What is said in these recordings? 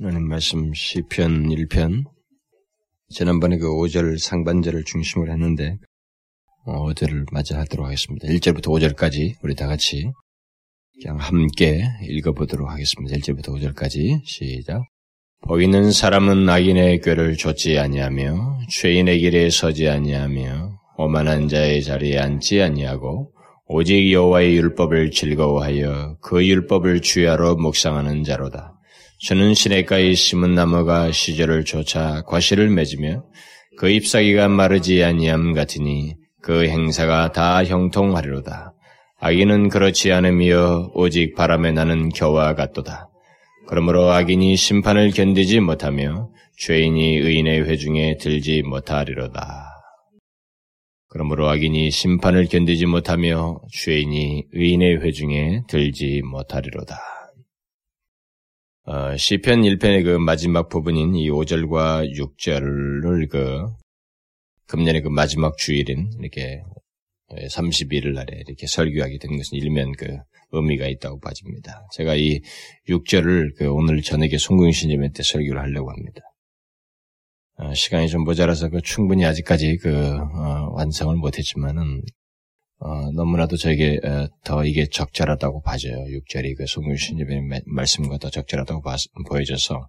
하나님 말씀 시편 1편 지난번에 그 5절 상반절을 중심으로 했는데 어, 5절을 맞이하도록 하겠습니다. 1절부터 5절까지 우리 다 같이 그냥 함께 읽어보도록 하겠습니다. 1절부터 5절까지 시작 보이는 사람은 악인의 꾀를 좇지 아니하며 죄인의 길에 서지 아니하며 오만한 자의 자리에 앉지 아니하고 오직 여호와의 율법을 즐거워하여 그 율법을 주야로 묵상하는 자로다. 저는 시냇가에 심은 나무가 시절을 쫓아 과실을 맺으며 그 잎사귀가 마르지 아니함 같으니 그 행사가 다 형통하리로다. 악인은 그렇지 않으며 오직 바람에 나는 겨와 같도다. 그러므로 악인이 심판을 견디지 못하며 죄인이 의인의 회중에 들지 못하리로다. 그러므로 악인이 심판을 견디지 못하며 죄인이 의인의 회중에 들지 못하리로다. 어, 시편 1편의 그 마지막 부분인 이 5절과 6절을 그 금년의 그 마지막 주일인 이렇게 31일 날에 이렇게 설교하게 된 것은 일면 그 의미가 있다고 봐집니다. 제가 이 6절을 그 오늘 저녁에 송궁신님한테 설교를 하려고 합니다. 어, 시간이 좀 모자라서 그 충분히 아직까지 그 어, 완성을 못했지만은 어, 너무나도 저에게 어, 더 이게 적절하다고 봐져요. 6절이 그 송유신님의 말씀과 더 적절하다고 봐, 보여져서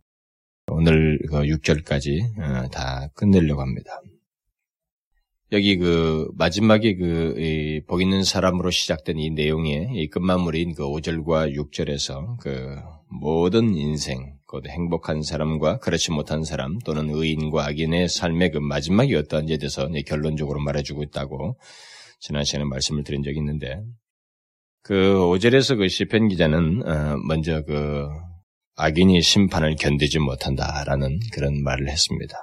오늘 그 6절까지 어, 다 끝내려고 합니다. 여기 그 마지막에 그복 있는 사람으로 시작된 이 내용의 이 끝마무리인 그 5절과 6절에서 그 모든 인생, 곧 행복한 사람과 그렇지 못한 사람 또는 의인과 악인의 삶의 그 마지막이 어떠한지에 대해서 결론적으로 말해주고 있다고 지난 시간에 말씀을 드린 적이 있는데 그 5절에서 그 시편 기자는 어, 먼저 그 악인이 심판을 견디지 못한다라는 그런 말을 했습니다.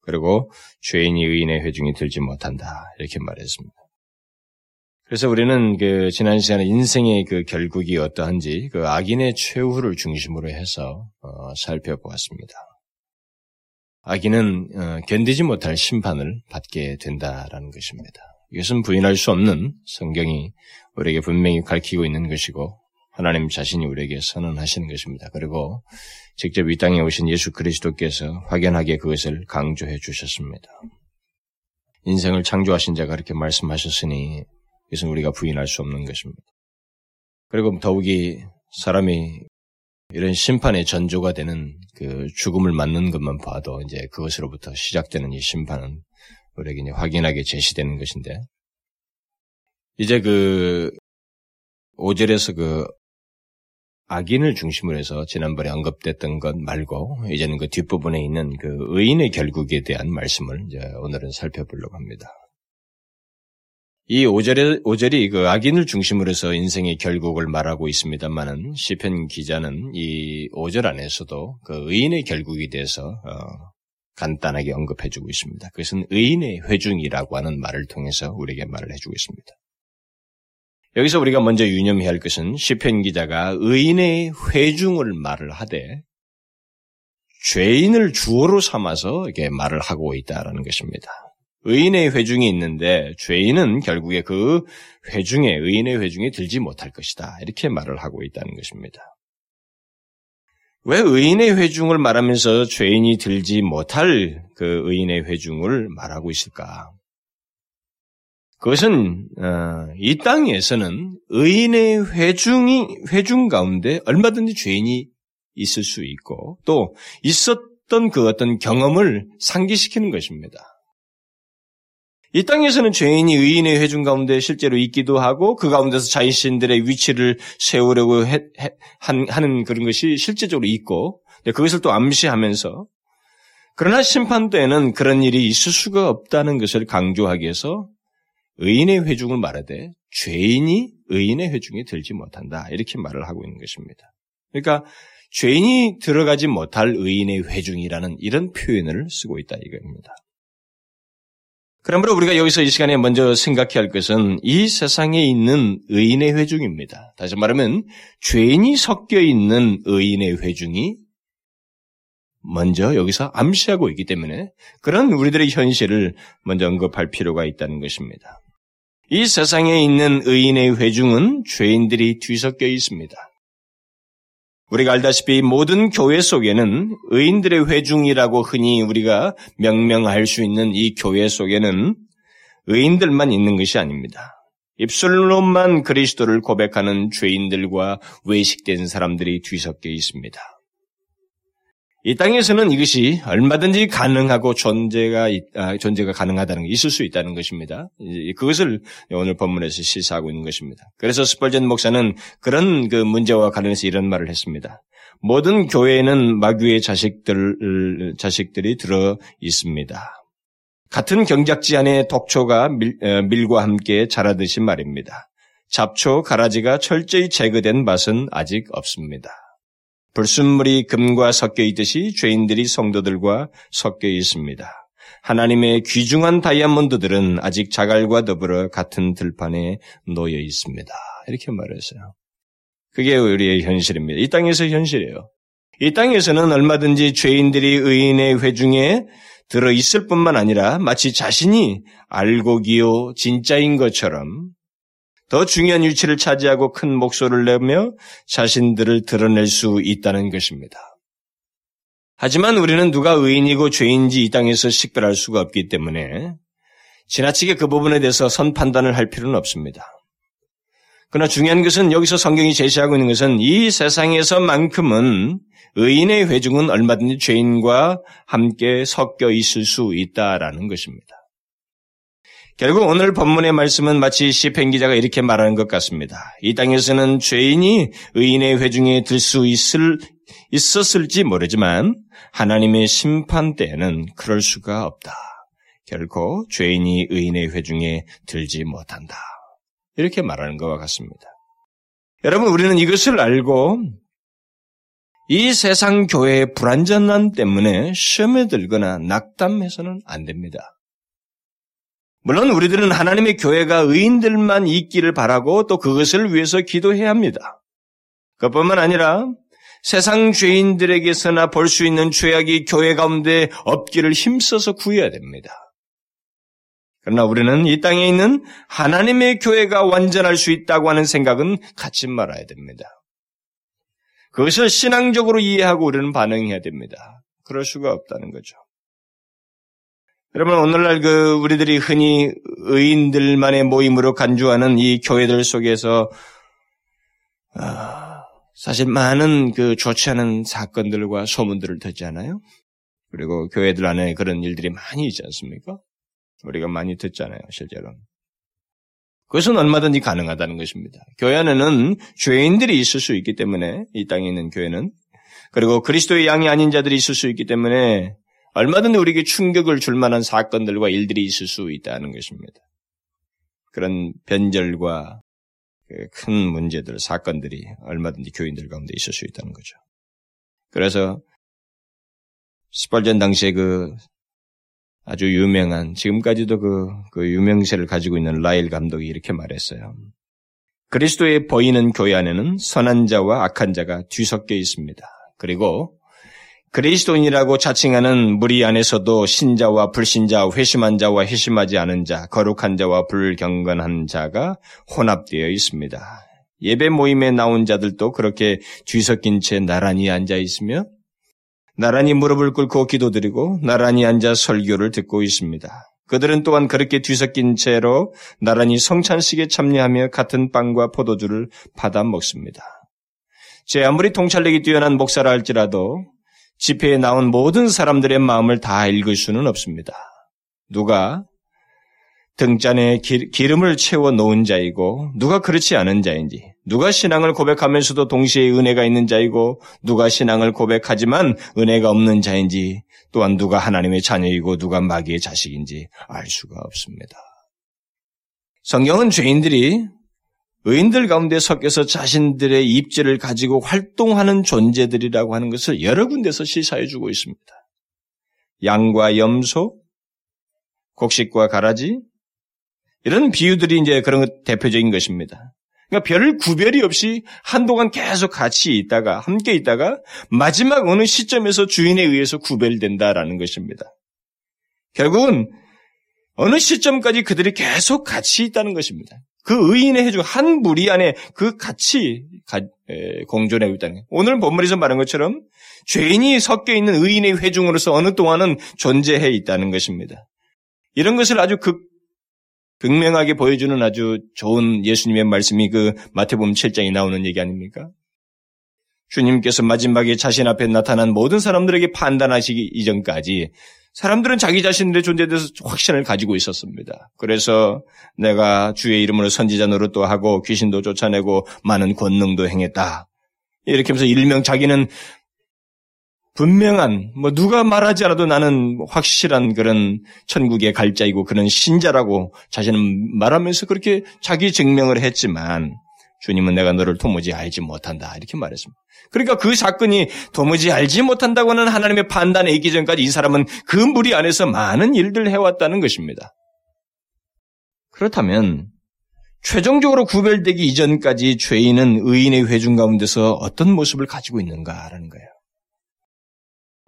그리고 죄인이 의인의 회중이 들지 못한다 이렇게 말했습니다. 그래서 우리는 그 지난 시간에 인생의 그 결국이 어떠한지 그 악인의 최후를 중심으로 해서 어, 살펴보았습니다. 악인은 어, 견디지 못할 심판을 받게 된다라는 것입니다. 이것은 부인할 수 없는 성경이 우리에게 분명히 가르치고 있는 것이고 하나님 자신이 우리에게 선언하시는 것입니다. 그리고 직접 이 땅에 오신 예수 그리스도께서 확연하게 그것을 강조해 주셨습니다. 인생을 창조하신 자가 그렇게 말씀하셨으니 이것은 우리가 부인할 수 없는 것입니다. 그리고 더욱이 사람이 이런 심판의 전조가 되는 그 죽음을 맞는 것만 봐도 이제 그것으로부터 시작되는 이 심판은 우리에게 확인하게 제시되는 것인데, 이제 그, 5절에서 그, 악인을 중심으로 해서 지난번에 언급됐던 것 말고, 이제는 그 뒷부분에 있는 그 의인의 결국에 대한 말씀을 이제 오늘은 살펴보려고 합니다. 이 5절에, 5절이 그 악인을 중심으로 해서 인생의 결국을 말하고 있습니다만은, 시편 기자는 이 5절 안에서도 그 의인의 결국에 대해서, 어, 간단하게 언급해주고 있습니다. 그것은 의인의 회중이라고 하는 말을 통해서 우리에게 말을 해주고 있습니다. 여기서 우리가 먼저 유념해야 할 것은 시편 기자가 의인의 회중을 말을 하되 죄인을 주어로 삼아서 이렇게 말을 하고 있다라는 것입니다. 의인의 회중이 있는데 죄인은 결국에 그 회중에 의인의 회중에 들지 못할 것이다. 이렇게 말을 하고 있다는 것입니다. 왜 의인의 회중을 말하면서 죄인이 들지 못할 그 의인의 회중을 말하고 있을까? 그것은 어, 이 땅에서는 의인의 회중이 회중 가운데 얼마든지 죄인이 있을 수 있고 또 있었던 그 어떤 경험을 상기시키는 것입니다. 이 땅에서는 죄인이 의인의 회중 가운데 실제로 있기도 하고 그 가운데서 자신들의 위치를 세우려고 해, 해, 한, 하는 그런 것이 실제적으로 있고 그것을 또 암시하면서 그러나 심판 때에는 그런 일이 있을 수가 없다는 것을 강조하기 위해서 의인의 회중을 말하되 죄인이 의인의 회중에 들지 못한다 이렇게 말을 하고 있는 것입니다. 그러니까 죄인이 들어가지 못할 의인의 회중이라는 이런 표현을 쓰고 있다 이겁니다. 그러므로 우리가 여기서 이 시간에 먼저 생각해야 할 것은 이 세상에 있는 의인의 회중입니다. 다시 말하면 죄인이 섞여 있는 의인의 회중이 먼저 여기서 암시하고 있기 때문에 그런 우리들의 현실을 먼저 언급할 필요가 있다는 것입니다. 이 세상에 있는 의인의 회중은 죄인들이 뒤섞여 있습니다. 우리가 알다시피 모든 교회 속에는 의인들의 회중이라고 흔히 우리가 명명할 수 있는 이 교회 속에는 의인들만 있는 것이 아닙니다. 입술로만 그리스도를 고백하는 죄인들과 외식된 사람들이 뒤섞여 있습니다. 이 땅에서는 이것이 얼마든지 가능하고 존재가 아, 존재가 가능하다는 게 있을 수 있다는 것입니다. 그것을 오늘 본문에서 시사하고 있는 것입니다. 그래서 스펄전 목사는 그런 그 문제와 관련해서 이런 말을 했습니다. 모든 교회에는 마귀의 자식들 자식들이 들어 있습니다. 같은 경작지 안에 독초가 밀, 밀과 함께 자라듯이 말입니다. 잡초, 가라지가 철저히 제거된 맛은 아직 없습니다. 불순물이 금과 섞여 있듯이 죄인들이 성도들과 섞여 있습니다. 하나님의 귀중한 다이아몬드들은 아직 자갈과 더불어 같은 들판에 놓여 있습니다. 이렇게 말했어요. 그게 우리의 현실입니다. 이 땅에서 현실이에요. 이 땅에서는 얼마든지 죄인들이 의인의 회중에 들어 있을 뿐만 아니라 마치 자신이 알고 기요 진짜인 것처럼 더 중요한 위치를 차지하고 큰 목소리를 내며 자신들을 드러낼 수 있다는 것입니다. 하지만 우리는 누가 의인이고 죄인지 이 땅에서 식별할 수가 없기 때문에 지나치게 그 부분에 대해서 선 판단을 할 필요는 없습니다. 그러나 중요한 것은 여기서 성경이 제시하고 있는 것은 이 세상에서만큼은 의인의 회중은 얼마든지 죄인과 함께 섞여 있을 수 있다라는 것입니다. 결국 오늘 본문의 말씀은 마치 시편 기자가 이렇게 말하는 것 같습니다. 이 땅에서는 죄인이 의인의 회중에 들 수 있을 있었을지 모르지만 하나님의 심판 때에는 그럴 수가 없다. 결코 죄인이 의인의 회중에 들지 못한다. 이렇게 말하는 것과 같습니다. 여러분 우리는 이것을 알고 이 세상 교회의 불안전함 때문에 시험에 들거나 낙담해서는 안 됩니다. 물론 우리들은 하나님의 교회가 의인들만 있기를 바라고 또 그것을 위해서 기도해야 합니다. 그뿐만 아니라 세상 죄인들에게서나 볼 수 있는 죄악이 교회 가운데 없기를 힘써서 구해야 됩니다. 그러나 우리는 이 땅에 있는 하나님의 교회가 완전할 수 있다고 하는 생각은 갖지 말아야 됩니다. 그것을 신앙적으로 이해하고 우리는 반응해야 됩니다. 그럴 수가 없다는 거죠. 여러분 오늘날 그 우리들이 흔히 의인들만의 모임으로 간주하는 이 교회들 속에서 아, 사실 많은 그 좋지 않은 사건들과 소문들을 듣잖아요. 그리고 교회들 안에 그런 일들이 많이 있지 않습니까? 우리가 많이 듣잖아요, 실제로. 그것은 얼마든지 가능하다는 것입니다. 교회 안에는 죄인들이 있을 수 있기 때문에 이 땅에 있는 교회는 그리고 그리스도의 양이 아닌 자들이 있을 수 있기 때문에 얼마든지 우리에게 충격을 줄 만한 사건들과 일들이 있을 수 있다는 것입니다. 그런 변절과 그큰 문제들, 사건들이 얼마든지 교인들 가운데 있을 수 있다는 거죠. 그래서 스펄전 당시에 그 아주 유명한 지금까지도 그, 그 유명세를 가지고 있는 라일 감독이 이렇게 말했어요. 그리스도의 보이는 교회 안에는 선한 자와 악한 자가 뒤섞여 있습니다. 그리고 그리스도인이라고 자칭하는 무리 안에서도 신자와 불신자, 회심한 자와 회심하지 않은 자, 거룩한 자와 불경건한 자가 혼합되어 있습니다. 예배 모임에 나온 자들도 그렇게 뒤섞인 채 나란히 앉아 있으며 나란히 무릎을 꿇고 기도드리고 나란히 앉아 설교를 듣고 있습니다. 그들은 또한 그렇게 뒤섞인 채로 나란히 성찬식에 참여하며 같은 빵과 포도주를 받아 먹습니다. 제 아무리 통찰력이 뛰어난 목사라 할지라도 집회에 나온 모든 사람들의 마음을 다 읽을 수는 없습니다. 누가 등잔에 기, 름을 채워 놓은 자이고 누가 그렇지 않은 자인지 누가 신앙을 고백하면서도 동시에 은혜가 있는 자이고 누가 신앙을 고백하지만 은혜가 없는 자인지 또한 누가 하나님의 자녀이고 누가 마귀의 자식인지 알 수가 없습니다. 성경은 죄인들이 의인들 가운데 섞여서 자신들의 입지를 가지고 활동하는 존재들이라고 하는 것을 여러 군데서 시사해 주고 있습니다. 양과 염소, 곡식과 가라지, 이런 비유들이 이제 그런 대표적인 것입니다. 그러니까 별 구별이 없이 한동안 계속 같이 있다가, 함께 있다가, 마지막 어느 시점에서 주인에 의해서 구별된다라는 것입니다. 결국은 어느 시점까지 그들이 계속 같이 있다는 것입니다. 그 의인의 회중 한 무리 안에 그 같이 공존하고 있다는 오늘 본문에서 말한 것처럼 죄인이 섞여 있는 의인의 회중으로서 어느 동안은 존재해 있다는 것입니다. 이런 것을 아주 극, 극명하게 보여주는 아주 좋은 예수님의 말씀이 그 마태복음 7장에 나오는 얘기 아닙니까? 주님께서 마지막에 자신 앞에 나타난 모든 사람들에게 판단하시기 이전까지 사람들은 자기 자신들의 존재에 대해서 확신을 가지고 있었습니다. 그래서 내가 주의 이름으로 선지자 노릇도 하고 귀신도 쫓아내고 많은 권능도 행했다. 이렇게 하면서 일명 자기는 분명한 뭐 누가 말하지 않아도 나는 확실한 그런 천국의 갈자이고 그런 신자라고 자신은 말하면서 그렇게 자기 증명을 했지만 주님은 내가 너를 도무지 알지 못한다 이렇게 말했습니다. 그러니까 그 사건이 도무지 알지 못한다고는 하나님의 판단에 있기 전까지 이 사람은 그 무리 안에서 많은 일들을 해왔다는 것입니다. 그렇다면 최종적으로 구별되기 이전까지 죄인은 의인의 회중 가운데서 어떤 모습을 가지고 있는가라는 거예요.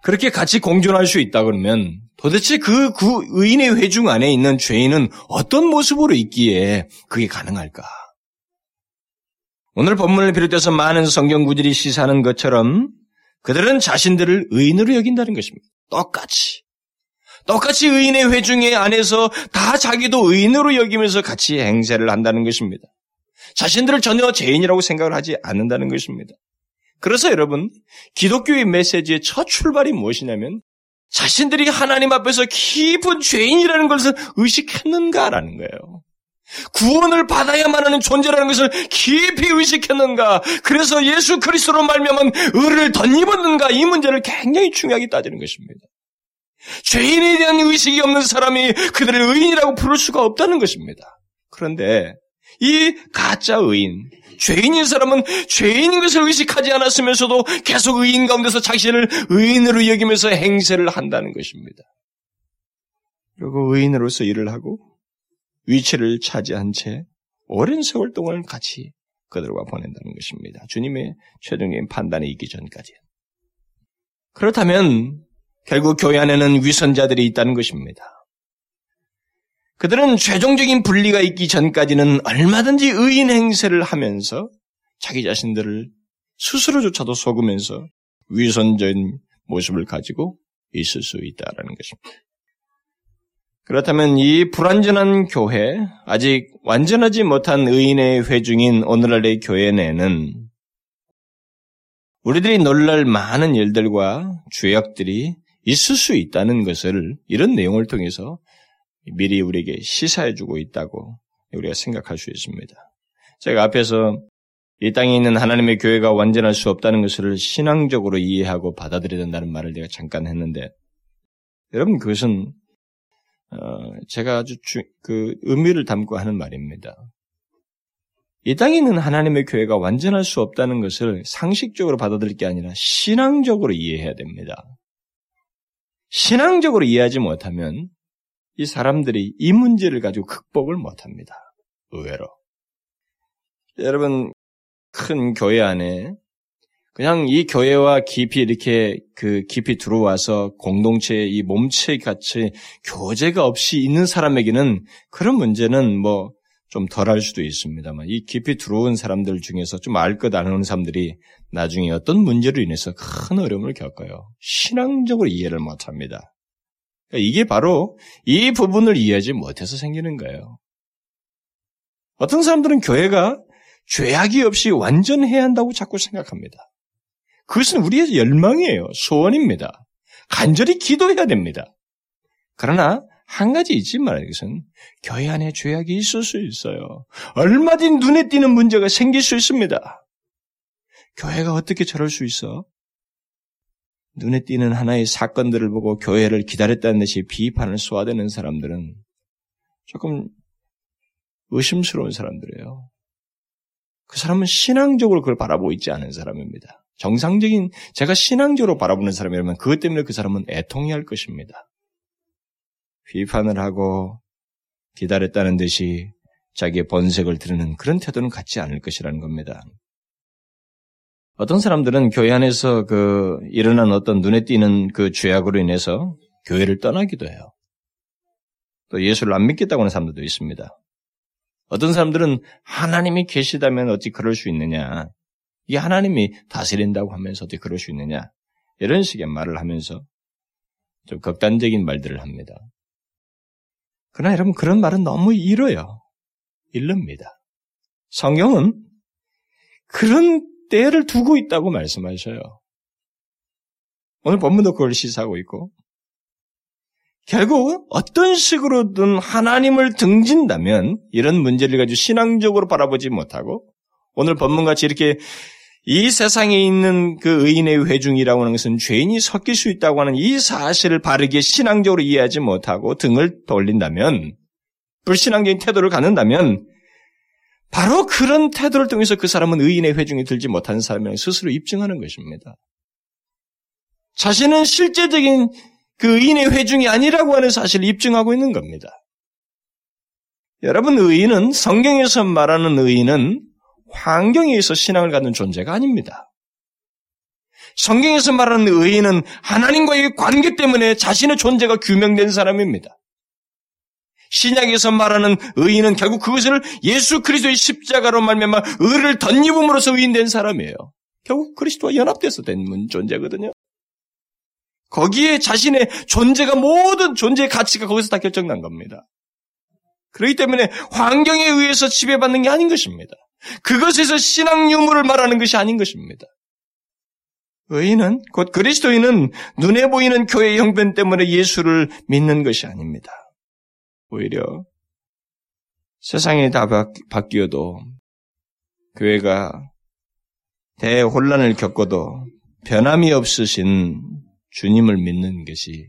그렇게 같이 공존할 수 있다 그러면 도대체 그, 그 의인의 회중 안에 있는 죄인은 어떤 모습으로 있기에 그게 가능할까? 오늘 본문을 비롯해서 많은 성경 구절이 시사하는 것처럼 그들은 자신들을 의인으로 여긴다는 것입니다. 똑같이. 똑같이 의인의 회중의 안에서 다 자기도 의인으로 여기면서 같이 행세를 한다는 것입니다. 자신들을 전혀 죄인이라고 생각을 하지 않는다는 것입니다. 그래서 여러분, 기독교의 메시지의 첫 출발이 무엇이냐면 자신들이 하나님 앞에서 깊은 죄인이라는 것을 의식했는가라는 거예요. 구원을 받아야만 하는 존재라는 것을 깊이 의식했는가? 그래서 예수 그리스도로 말미암은 의를 덧입었는가? 이 문제를 굉장히 중요하게 따지는 것입니다. 죄인에 대한 의식이 없는 사람이 그들을 의인이라고 부를 수가 없다는 것입니다. 그런데 이 가짜 의인, 죄인인 사람은 죄인인 것을 의식하지 않았으면서도 계속 의인 가운데서 자신을 의인으로 여기면서 행세를 한다는 것입니다. 그리고 의인으로서 일을 하고 위치를 차지한 채 오랜 세월 동안 같이 그들과 보낸다는 것입니다. 주님의 최종적인 판단이 있기 전까지. 그렇다면 결국 교회 안에는 위선자들이 있다는 것입니다. 그들은 최종적인 분리가 있기 전까지는 얼마든지 의인 행세를 하면서 자기 자신들을 스스로조차도 속으면서 위선적인 모습을 가지고 있을 수 있다라는 것입니다. 그렇다면 이 불완전한 교회, 아직 완전하지 못한 의인의 회중인 오늘날의 교회 내는 우리들이 놀랄 많은 일들과 죄악들이 있을 수 있다는 것을 이런 내용을 통해서 미리 우리에게 시사해주고 있다고 우리가 생각할 수 있습니다. 제가 앞에서 이 땅에 있는 하나님의 교회가 완전할 수 없다는 것을 신앙적으로 이해하고 받아들여야 된다는 말을 내가 잠깐 했는데 여러분 그것은 어, 제가 아주 주, 그 의미를 담고 하는 말입니다. 이 땅에 있는 하나님의 교회가 완전할 수 없다는 것을 상식적으로 받아들일 게 아니라 신앙적으로 이해해야 됩니다. 신앙적으로 이해하지 못하면 이 사람들이 이 문제를 가지고 극복을 못합니다. 의외로. 여러분, 큰 교회 안에 그냥 이 교회와 깊이 이렇게 그 깊이 들어와서 공동체 이 몸체 같이 교제가 없이 있는 사람에게는 그런 문제는 뭐 좀 덜할 수도 있습니다만 이 깊이 들어온 사람들 중에서 좀 알 것 아는 사람들이 나중에 어떤 문제로 인해서 큰 어려움을 겪어요. 신앙적으로 이해를 못 합니다. 그러니까 이게 바로 이 부분을 이해하지 못해서 생기는 거예요. 어떤 사람들은 교회가 죄악이 없이 완전해야 한다고 자꾸 생각합니다. 그것은 우리의 열망이에요. 소원입니다. 간절히 기도해야 됩니다. 그러나 한 가지 있지만 이것은 교회 안에 죄악이 있을 수 있어요. 얼마든지 눈에 띄는 문제가 생길 수 있습니다. 교회가 어떻게 저럴 수 있어? 눈에 띄는 하나의 사건들을 보고 교회를 기다렸다는 듯이 비판을 쏘아대는 사람들은 조금 의심스러운 사람들이에요. 그 사람은 신앙적으로 그걸 바라보고 있지 않은 사람입니다. 정상적인 제가 신앙적으로 바라보는 사람이라면 그것 때문에 그 사람은 애통해할 것입니다. 비판을 하고 기다렸다는 듯이 자기의 번색을 드리는 그런 태도는 갖지 않을 것이라는 겁니다. 어떤 사람들은 교회 안에서 그 일어난 어떤 눈에 띄는 그 죄악으로 인해서 교회를 떠나기도 해요. 또 예수를 안 믿겠다고 하는 사람들도 있습니다. 어떤 사람들은 하나님이 계시다면 어찌 그럴 수 있느냐. 이게 하나님이 다스린다고 하면서 어떻게 그럴 수 있느냐. 이런 식의 말을 하면서 좀 극단적인 말들을 합니다. 그러나 여러분 그런 말은 너무 이뤄요. 일릅니다. 성경은 그런 때를 두고 있다고 말씀하셔요. 오늘 본문도 그걸 시사하고 있고 결국 어떤 식으로든 하나님을 등진다면 이런 문제를 가지고 신앙적으로 바라보지 못하고 오늘 본문같이 이렇게 이 세상에 있는 그 의인의 회중이라고 하는 것은 죄인이 섞일 수 있다고 하는 이 사실을 바르게 신앙적으로 이해하지 못하고 등을 돌린다면 불신앙적인 태도를 갖는다면 바로 그런 태도를 통해서 그 사람은 의인의 회중에 들지 못하는 사람이라고 스스로 입증하는 것입니다. 자신은 실제적인 그 의인의 회중이 아니라고 하는 사실을 입증하고 있는 겁니다. 여러분, 의인은 성경에서 말하는 의인은 환경에 의해서 신앙을 갖는 존재가 아닙니다. 성경에서 말하는 의인은 하나님과의 관계 때문에 자신의 존재가 규명된 사람입니다. 신약에서 말하는 의인은 결국 그것을 예수 그리스도의 십자가로 말미암아 의를 덧입음으로써 의인된 사람이에요. 결국 그리스도와 연합돼서 된 존재거든요. 거기에 자신의 존재가 모든 존재의 가치가 거기서 다 결정난 겁니다. 그렇기 때문에 환경에 의해서 지배받는 게 아닌 것입니다. 그것에서 신앙 유무를 말하는 것이 아닌 것입니다. 의인은 곧 그리스도인은 눈에 보이는 교회 형편 때문에 예수를 믿는 것이 아닙니다. 오히려 세상이 다 바뀌어도 교회가 대혼란을 겪어도 변함이 없으신 주님을 믿는 것이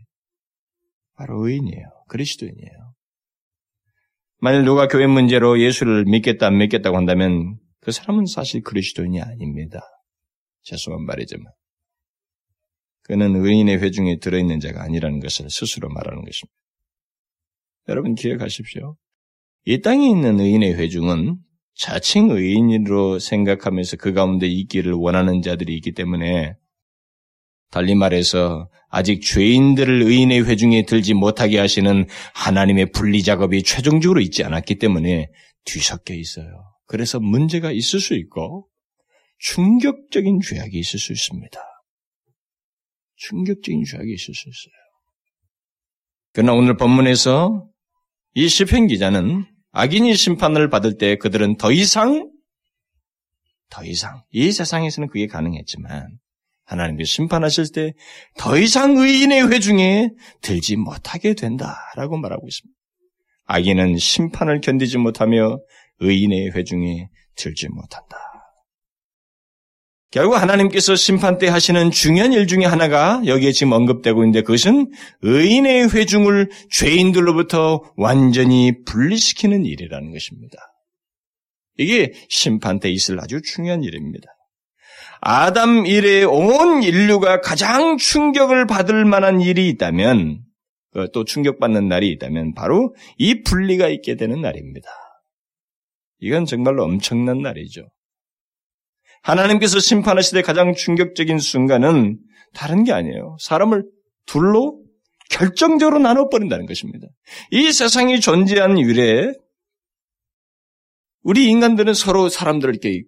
바로 의인이에요. 그리스도인이에요. 만일 누가 교회 문제로 예수를 믿겠다 안 믿겠다고 한다면 그 사람은 사실 그리스도인이 아닙니다. 죄송한 말이지만 그는 의인의 회중에 들어있는 자가 아니라는 것을 스스로 말하는 것입니다. 여러분 기억하십시오. 이 땅에 있는 의인의 회중은 자칭 의인으로 생각하면서 그 가운데 있기를 원하는 자들이 있기 때문에 달리 말해서 아직 죄인들을 의인의 회중에 들지 못하게 하시는 하나님의 분리 작업이 최종적으로 있지 않았기 때문에 뒤섞여 있어요. 그래서 문제가 있을 수 있고 충격적인 죄악이 있을 수 있습니다. 충격적인 죄악이 있을 수 있어요. 그러나 오늘 본문에서 이 시편 기자는 악인이 심판을 받을 때 그들은 더 이상 더 이상 이 세상에서는 그게 가능했지만 하나님께서 심판하실 때 더 이상 의인의 회중에 들지 못하게 된다라고 말하고 있습니다. 악인은 심판을 견디지 못하며 의인의 회중에 들지 못한다. 결국 하나님께서 심판 때 하시는 중요한 일 중에 하나가 여기에 지금 언급되고 있는데 그것은 의인의 회중을 죄인들로부터 완전히 분리시키는 일이라는 것입니다. 이게 심판 때 있을 아주 중요한 일입니다. 아담 이래 온 인류가 가장 충격을 받을 만한 일이 있다면 그또 충격받는 날이 있다면 바로 이 분리가 있게 되는 날입니다. 이건 정말로 엄청난 날이죠. 하나님께서 심판하시되 가장 충격적인 순간은 다른 게 아니에요. 사람을 둘로 결정적으로 나눠버린다는 것입니다. 이 세상이 존재한 유래 우리 인간들은 서로 사람들을 이렇게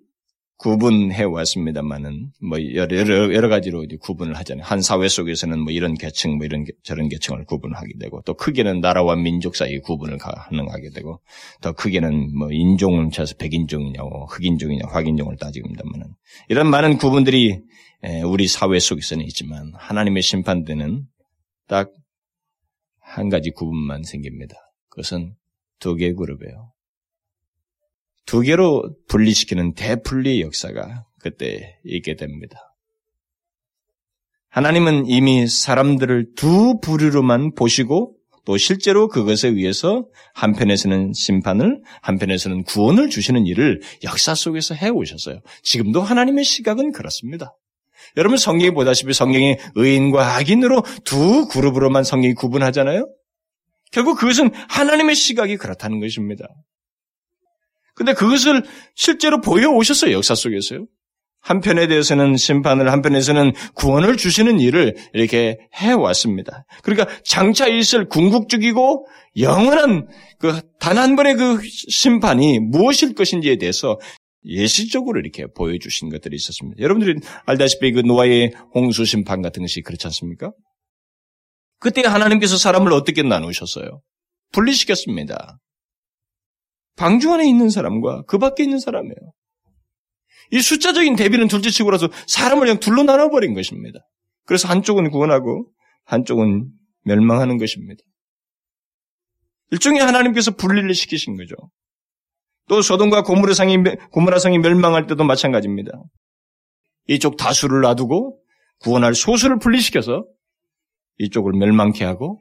구분해 왔습니다만은 뭐 여러, 여러, 가지로 구분을 하잖아요. 한 사회 속에서는 뭐 이런 계층, 뭐 이런 저런 계층을 구분하게 되고 또 크게는 나라와 민족 사이 구분을 가능하게 되고 더 크게는 뭐 인종을 쳐서 백인종이냐고 흑인종이냐 화인종을 따지고입니다만은 이런 많은 구분들이 우리 사회 속에서는 있지만 하나님의 심판 때는 딱 한 가지 구분만 생깁니다. 그것은 두 개의 그룹이에요. 두 개로 분리시키는 대분리의 역사가 그때 있게 됩니다. 하나님은 이미 사람들을 두 부류로만 보시고 또 실제로 그것에 의해서 한편에서는 심판을 한편에서는 구원을 주시는 일을 역사 속에서 해 오셨어요. 지금도 하나님의 시각은 그렇습니다. 여러분 성경이 보다시피 성경이 의인과 악인으로 두 그룹으로만 성경이 구분하잖아요. 결국 그것은 하나님의 시각이 그렇다는 것입니다. 근데 그것을 실제로 보여오셨어요, 역사 속에서요. 한편에 대해서는 심판을, 한편에서는 구원을 주시는 일을 이렇게 해왔습니다. 그러니까 장차 있을 궁극적이고 영원한 그 단 한 번의 그 심판이 무엇일 것인지에 대해서 예시적으로 이렇게 보여주신 것들이 있었습니다. 여러분들이 알다시피 그 노아의 홍수 심판 같은 것이 그렇지 않습니까? 그때 하나님께서 사람을 어떻게 나누셨어요? 분리시켰습니다. 방주 안에 있는 사람과 그 밖에 있는 사람이에요. 이 숫자적인 대비는 둘째 치고라서 사람을 그냥 둘로 나눠버린 것입니다. 그래서 한쪽은 구원하고 한쪽은 멸망하는 것입니다. 일종의 하나님께서 분리를 시키신 거죠. 또 소돔과 고무라성이, 고무라성이 멸망할 때도 마찬가지입니다. 이쪽 다수를 놔두고 구원할 소수를 분리시켜서 이쪽을 멸망케 하고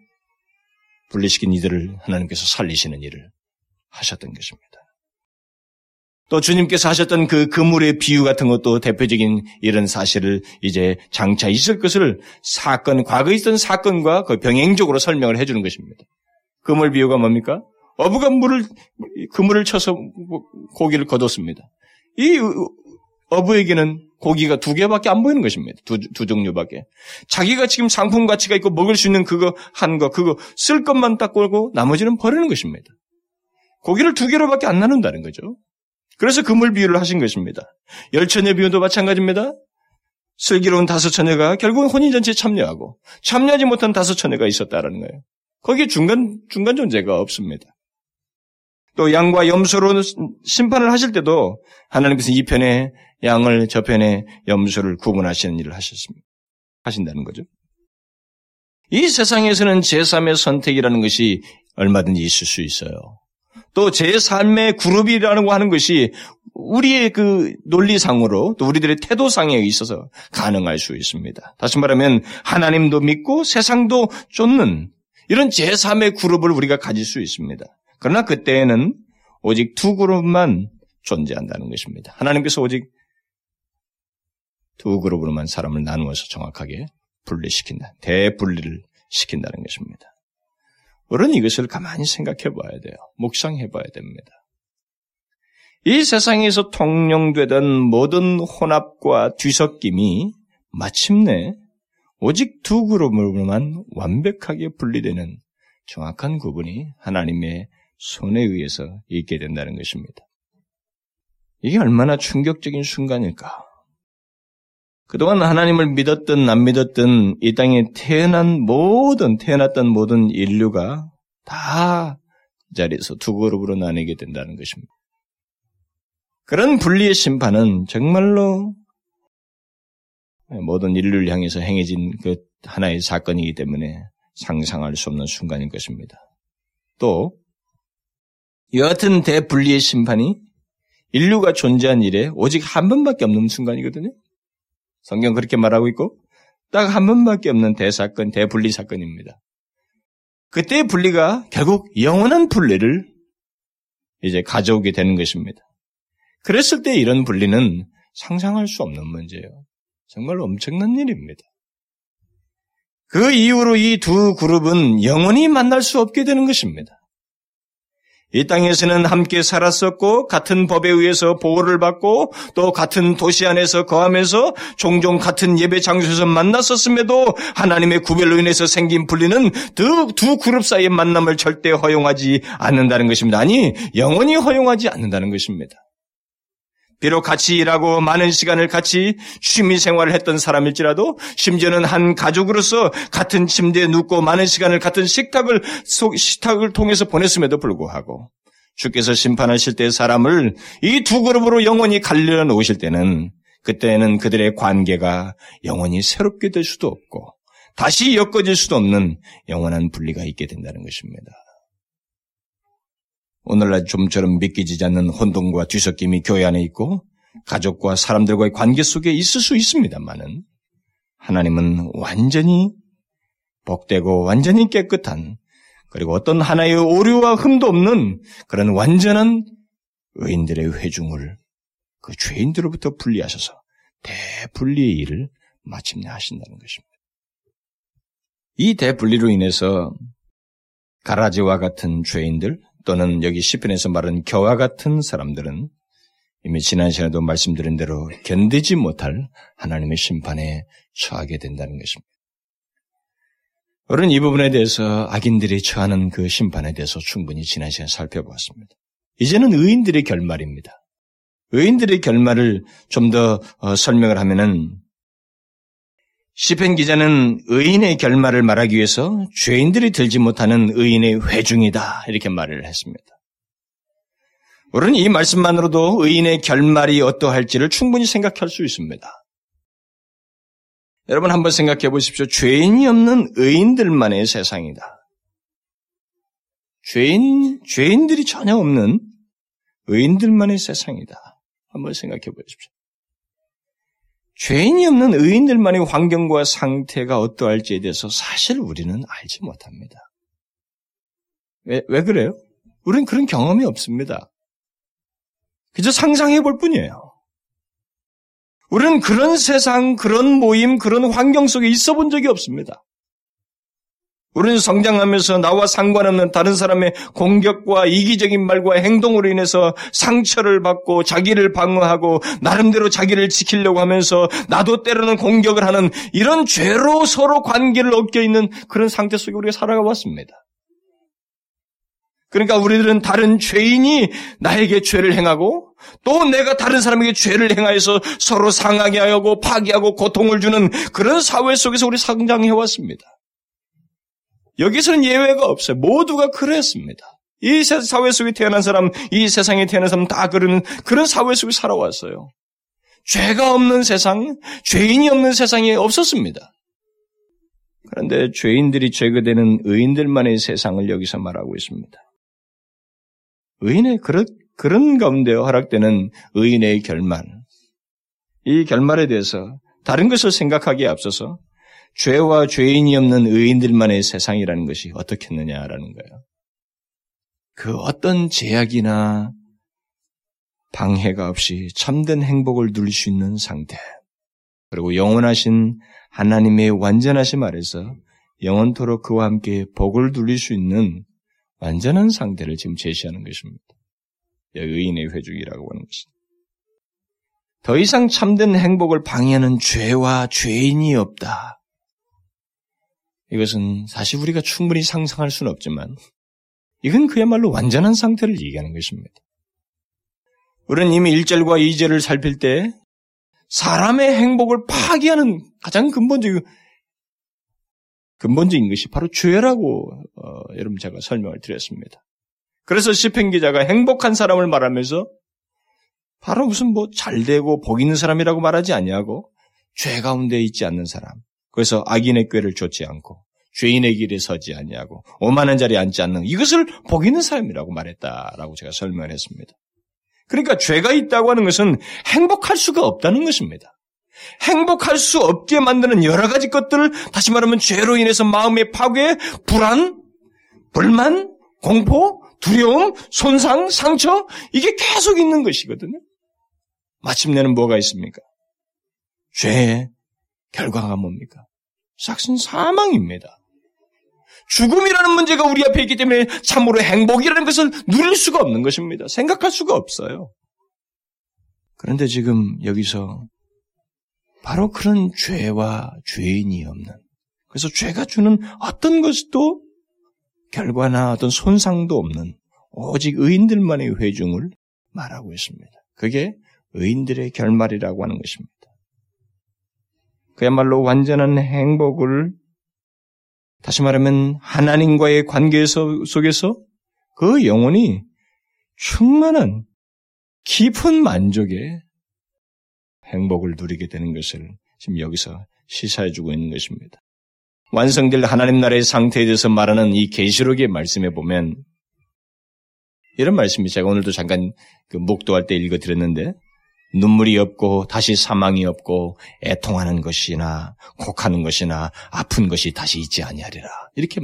분리시킨 이들을 하나님께서 살리시는 일을 하셨던 것입니다. 또 주님께서 하셨던 그 그물의 비유 같은 것도 대표적인 이런 사실을 이제 장차 있을 것을 사건, 과거에 있던 사건과 그 병행적으로 설명을 해주는 것입니다. 그물 비유가 뭡니까? 어부가 물을, 그물을 쳐서 고기를 거뒀습니다. 이 어부에게는 고기가 두 개밖에 안 보이는 것입니다. 두, 두 종류밖에. 자기가 지금 상품 가치가 있고 먹을 수 있는 그거 한 거, 그거 쓸 것만 딱 걸고 나머지는 버리는 것입니다. 고기를 두 개로밖에 안 나눈다는 거죠. 그래서 그물 비유를 하신 것입니다. 열처녀 비유도 마찬가지입니다. 슬기로운 다섯 처녀가 결국은 혼인잔치에 참여하고 참여하지 못한 다섯 처녀가 있었다라는 거예요. 거기에 중간, 중간 존재가 없습니다. 또 양과 염소로 심판을 하실 때도 하나님께서 이 편에 양을 저 편에 염소를 구분하시는 일을 하셨습니다. 하신다는 거죠. 이 세상에서는 제3의 선택이라는 것이 얼마든지 있을 수 있어요. 또 제3의 그룹이라는 거 하는 것이 우리의 그 논리상으로 또 우리들의 태도상에 있어서 가능할 수 있습니다. 다시 말하면 하나님도 믿고 세상도 쫓는 이런 제3의 그룹을 우리가 가질 수 있습니다. 그러나 그때에는 오직 두 그룹만 존재한다는 것입니다. 하나님께서 오직 두 그룹으로만 사람을 나누어서 정확하게 분리시킨다. 대분리를 시킨다는 것입니다. 우리는 이것을 가만히 생각해 봐야 돼요. 묵상해 봐야 됩니다. 이 세상에서 통용되던 모든 혼합과 뒤섞임이 마침내 오직 두 그룹으로만 완벽하게 분리되는 정확한 구분이 하나님의 손에 의해서 있게 된다는 것입니다. 이게 얼마나 충격적인 순간일까? 그동안 하나님을 믿었든 안 믿었든 이 땅에 태어난 모든, 태어났던 모든 인류가 다이 자리에서 두 그룹으로 나뉘게 된다는 것입니다. 그런 분리의 심판은 정말로 모든 인류를 향해서 행해진 그 하나의 사건이기 때문에 상상할 수 없는 순간인 것입니다. 또 여하튼 대분리의 심판이 인류가 존재한 일에 오직 한 번밖에 없는 순간이거든요. 성경 그렇게 말하고 있고 딱 한 번밖에 없는 대사건, 대분리 사건입니다. 그때의 분리가 결국 영원한 분리를 이제 가져오게 되는 것입니다. 그랬을 때 이런 분리는 상상할 수 없는 문제예요. 정말 엄청난 일입니다. 그 이후로 이 두 그룹은 영원히 만날 수 없게 되는 것입니다. 이 땅에서는 함께 살았었고 같은 법에 의해서 보호를 받고 또 같은 도시 안에서 거하면서 종종 같은 예배 장소에서 만났었음에도 하나님의 구별로 인해서 생긴 분리는 두, 두 그룹 사이의 만남을 절대 허용하지 않는다는 것입니다. 아니 영원히 허용하지 않는다는 것입니다. 비록 같이 일하고 많은 시간을 같이 취미 생활을 했던 사람일지라도 심지어는 한 가족으로서 같은 침대에 눕고 많은 시간을 같은 식탁을 식탁을 통해서 보냈음에도 불구하고 주께서 심판하실 때 사람을 이 두 그룹으로 영원히 갈려 놓으실 때는 그때는 그들의 관계가 영원히 새롭게 될 수도 없고 다시 엮어질 수도 없는 영원한 분리가 있게 된다는 것입니다. 오늘날 좀처럼 믿기지 않는 혼돈과 뒤섞임이 교회 안에 있고 가족과 사람들과의 관계 속에 있을 수 있습니다만은 하나님은 완전히 복되고 완전히 깨끗한 그리고 어떤 하나의 오류와 흠도 없는 그런 완전한 의인들의 회중을 그 죄인들로부터 분리하셔서 대분리의 일을 마침내 하신다는 것입니다. 이 대분리로 인해서 가라지와 같은 죄인들 또는 여기 시편에서 말하는 겨와 같은 사람들은 이미 지난 시간에도 말씀드린 대로 견디지 못할 하나님의 심판에 처하게 된다는 것입니다. 우리는 이 부분에 대해서 악인들이 처하는 그 심판에 대해서 충분히 지난 시간에 살펴보았습니다. 이제는 의인들의 결말입니다. 의인들의 결말을 좀더 어, 설명을 하면은 시편 기자는 의인의 결말을 말하기 위해서 죄인들이 들지 못하는 의인의 회중이다 이렇게 말을 했습니다. 우리는 이 말씀만으로도 의인의 결말이 어떠할지를 충분히 생각할 수 있습니다. 여러분 한번 생각해 보십시오. 죄인이 없는 의인들만의 세상이다. 죄인, 죄인들이 전혀 없는 의인들만의 세상이다. 한번 생각해 보십시오. 죄인이 없는 의인들만의 환경과 상태가 어떠할지에 대해서 사실 우리는 알지 못합니다. 왜, 왜 그래요? 우리는 그런 경험이 없습니다. 그저 상상해 볼 뿐이에요. 우리는 그런 세상, 그런 모임, 그런 환경 속에 있어 본 적이 없습니다. 우리는 성장하면서 나와 상관없는 다른 사람의 공격과 이기적인 말과 행동으로 인해서 상처를 받고 자기를 방어하고 나름대로 자기를 지키려고 하면서 나도 때로는 공격을 하는 이런 죄로 서로 관계를 엉겨 있는 그런 상태 속에 우리가 살아가 왔습니다. 그러니까 우리들은 다른 죄인이 나에게 죄를 행하고 또 내가 다른 사람에게 죄를 행하여서 서로 상하게 하고 파괴하고 고통을 주는 그런 사회 속에서 우리 성장해 왔습니다. 여기서는 예외가 없어요. 모두가 그랬습니다. 이 사회 속에 태어난 사람, 이 세상에 태어난 사람 다 그러는 그런 사회 속에 살아왔어요. 죄가 없는 세상, 죄인이 없는 세상이 없었습니다. 그런데 죄인들이 제거되는 의인들만의 세상을 여기서 말하고 있습니다. 의인의 그런, 그런 가운데 허락되는 의인의 결말. 이 결말에 대해서 다른 것을 생각하기에 앞서서 죄와 죄인이 없는 의인들만의 세상이라는 것이 어떻겠느냐라는 거예요. 그 어떤 제약이나 방해가 없이 참된 행복을 누릴 수 있는 상태. 그리고 영원하신 하나님의 완전하심 아래서 영원토록 그와 함께 복을 누릴 수 있는 완전한 상태를 지금 제시하는 것입니다. 의인의 회중이라고 하는 것입니다. 더 이상 참된 행복을 방해하는 죄와 죄인이 없다. 이것은 사실 우리가 충분히 상상할 수는 없지만 이건 그야말로 완전한 상태를 얘기하는 것입니다. 우리는 이미 1절과 2절을 살필 때 사람의 행복을 파괴하는 가장 근본적인 근본적인 것이 바로 죄라고 어, 여러분 제가 설명을 드렸습니다. 그래서 시편 기자가 행복한 사람을 말하면서 바로 무슨 뭐 잘되고 복 있는 사람이라고 말하지 아니하고 죄 가운데 있지 않는 사람. 그래서 악인의 꾀를 쫓지 않고 죄인의 길에 서지 아니하고 오만한 자리에 앉지 않는 이것을 복 있는 사람이라고 말했다라고 제가 설명을 했습니다. 그러니까 죄가 있다고 하는 것은 행복할 수가 없다는 것입니다. 행복할 수 없게 만드는 여러 가지 것들을 다시 말하면 죄로 인해서 마음의 파괴, 불안, 불만, 공포, 두려움, 손상, 상처 이게 계속 있는 것이거든요. 마침내는 뭐가 있습니까? 죄의 결과가 뭡니까? 싹슨 사망입니다. 죽음이라는 문제가 우리 앞에 있기 때문에 참으로 행복이라는 것을 누릴 수가 없는 것입니다. 생각할 수가 없어요. 그런데 지금 여기서 바로 그런 죄와 죄인이 없는 그래서 죄가 주는 어떤 것도 결과나 어떤 손상도 없는 오직 의인들만의 회중을 말하고 있습니다. 그게 의인들의 결말이라고 하는 것입니다. 그야말로 완전한 행복을 다시 말하면 하나님과의 관계 속에서 그 영혼이 충만한 깊은 만족의 행복을 누리게 되는 것을 지금 여기서 시사해 주고 있는 것입니다. 완성될 하나님 나라의 상태에 대해서 말하는 이 계시록의 말씀에 보면 이런 말씀이 제가 오늘도 잠깐 그 목도할 때 읽어 드렸는데 눈물이 없고 다시 사망이 없고 애통하는 것이나 곡하는 것이나 아픈 것이 다시 있지 아니하리라 이렇게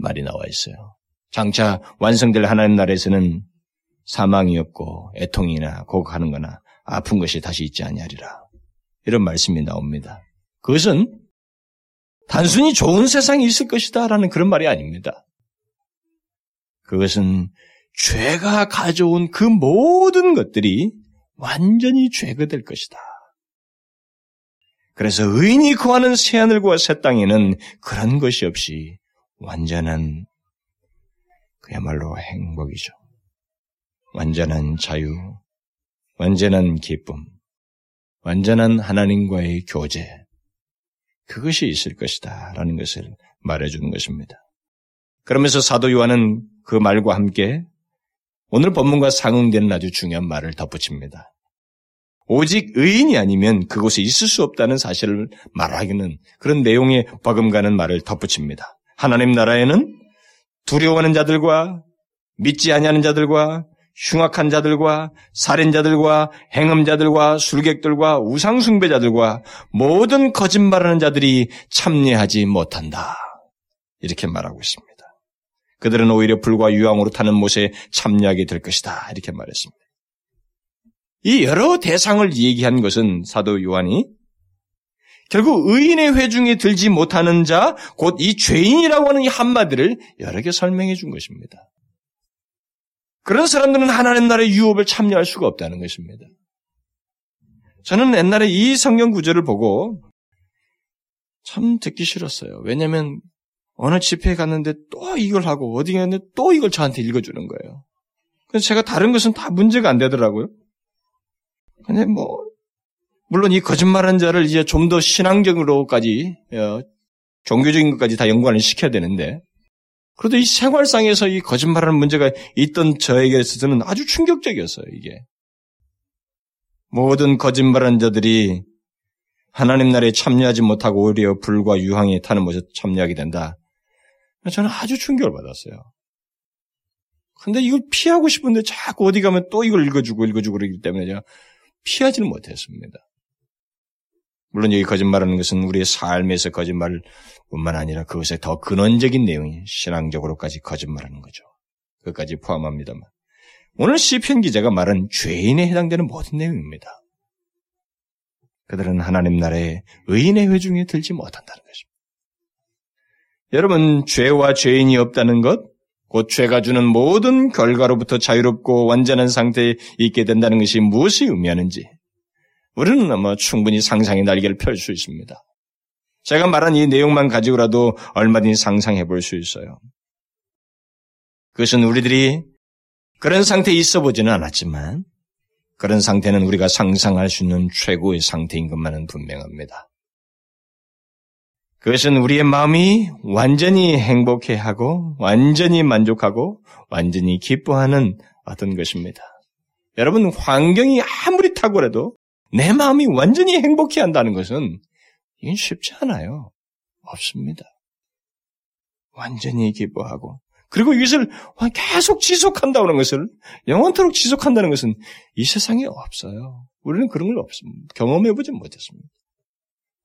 말이 나와 있어요. 장차 완성될 하나님 나라에서는 사망이 없고 애통이나 곡하는 거나 아픈 것이 다시 있지 아니하리라. 이런 말씀이 나옵니다. 그것은 단순히 좋은 세상이 있을 것이다 라는 그런 말이 아닙니다. 그것은 죄가 가져온 그 모든 것들이 완전히 죄가 될 것이다. 그래서 의인이 거하는 새하늘과 새 땅에는 그런 것이 없이 완전한 그야말로 행복이죠. 완전한 자유, 완전한 기쁨, 완전한 하나님과의 교제, 그것이 있을 것이다. 라는 것을 말해주는 것입니다. 그러면서 사도 요한은 그 말과 함께 오늘 본문과 상응되는 아주 중요한 말을 덧붙입니다. 오직 의인이 아니면 그곳에 있을 수 없다는 사실을 말하기는 그런 내용의 버금가는 말을 덧붙입니다. 하나님 나라에는 두려워하는 자들과 믿지 아니하는 자들과 흉악한 자들과 살인자들과 행음자들과 술객들과 우상숭배자들과 모든 거짓말하는 자들이 참여하지 못한다. 이렇게 말하고 있습니다. 그들은 오히려 불과 유황으로 타는 못에 참여하게 될 것이다. 이렇게 말했습니다. 이 여러 대상을 얘기한 것은 사도 요한이 결국 의인의 회중에 들지 못하는 자, 곧 이 죄인이라고 하는 이 한마디를 여러 개 설명해 준 것입니다. 그런 사람들은 하나님 나라의 유업을 참여할 수가 없다는 것입니다. 저는 옛날에 이 성경 구절을 보고 참 듣기 싫었어요. 왜냐하면 어느 집회에 갔는데 또 이걸 하고 어디 갔는데 또 이걸 저한테 읽어주는 거예요. 그래서 제가 다른 것은 다 문제가 안 되더라고요. 근데 뭐 물론 이 거짓말한 자를 이제 좀 더 신앙적으로까지 어, 종교적인 것까지 다 연관을 시켜야 되는데 그래도 이 생활상에서 이 거짓말하는 문제가 있던 저에게 있어서는 아주 충격적이었어요, 이게. 모든 거짓말하는 자들이 하나님 나라에 참여하지 못하고 오히려 불과 유황에 타는 모습 참여하게 된다. 저는 아주 충격을 받았어요. 근데 이걸 피하고 싶은데 자꾸 어디 가면 또 이걸 읽어주고 읽어주고 그러기 때문에 제가 피하지는 못했습니다. 물론 여기 거짓말하는 것은 우리의 삶에서 거짓말 뿐만 아니라 그것에 더 근원적인 내용이 신앙적으로까지 거짓말하는 거죠. 그것까지 포함합니다만 오늘 시편 기자가 말한 죄인에 해당되는 모든 내용입니다. 그들은 하나님 나라의 의인의 회중에 들지 못한다는 것입니다. 여러분 죄와 죄인이 없다는 것, 곧 죄가 주는 모든 결과로부터 자유롭고 완전한 상태에 있게 된다는 것이 무엇이 의미하는지 우리는 아마 충분히 상상의 날개를 펼 수 있습니다. 제가 말한 이 내용만 가지고라도 얼마든지 상상해 볼 수 있어요. 그것은 우리들이 그런 상태에 있어 보지는 않았지만 그런 상태는 우리가 상상할 수 있는 최고의 상태인 것만은 분명합니다. 그것은 우리의 마음이 완전히 행복해하고 완전히 만족하고 완전히 기뻐하는 어떤 것입니다. 여러분 환경이 아무리 탁월해도 내 마음이 완전히 행복해 한다는 것은 이건 쉽지 않아요. 없습니다. 완전히 기뻐하고 그리고 이것을 계속 지속한다는 것을 영원토록 지속한다는 것은 이 세상에 없어요. 우리는 그런 걸 없습니다. 경험해보지 못했습니다.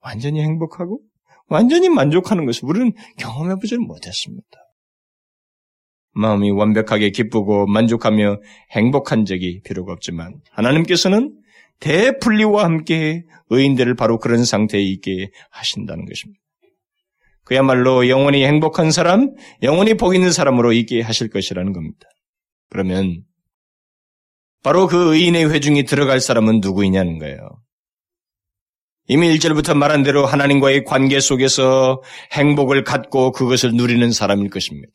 완전히 행복하고 완전히 만족하는 것을 우리는 경험해보지 못했습니다. 마음이 완벽하게 기쁘고 만족하며 행복한 적이 비록 없지만 하나님께서는 대분리와 함께 의인들을 바로 그런 상태에 있게 하신다는 것입니다. 그야말로 영원히 행복한 사람, 영원히 복 있는 사람으로 있게 하실 것이라는 겁니다. 그러면 바로 그 의인의 회중이 들어갈 사람은 누구이냐는 거예요. 이미 1절부터 말한 대로 하나님과의 관계 속에서 행복을 갖고 그것을 누리는 사람일 것입니다.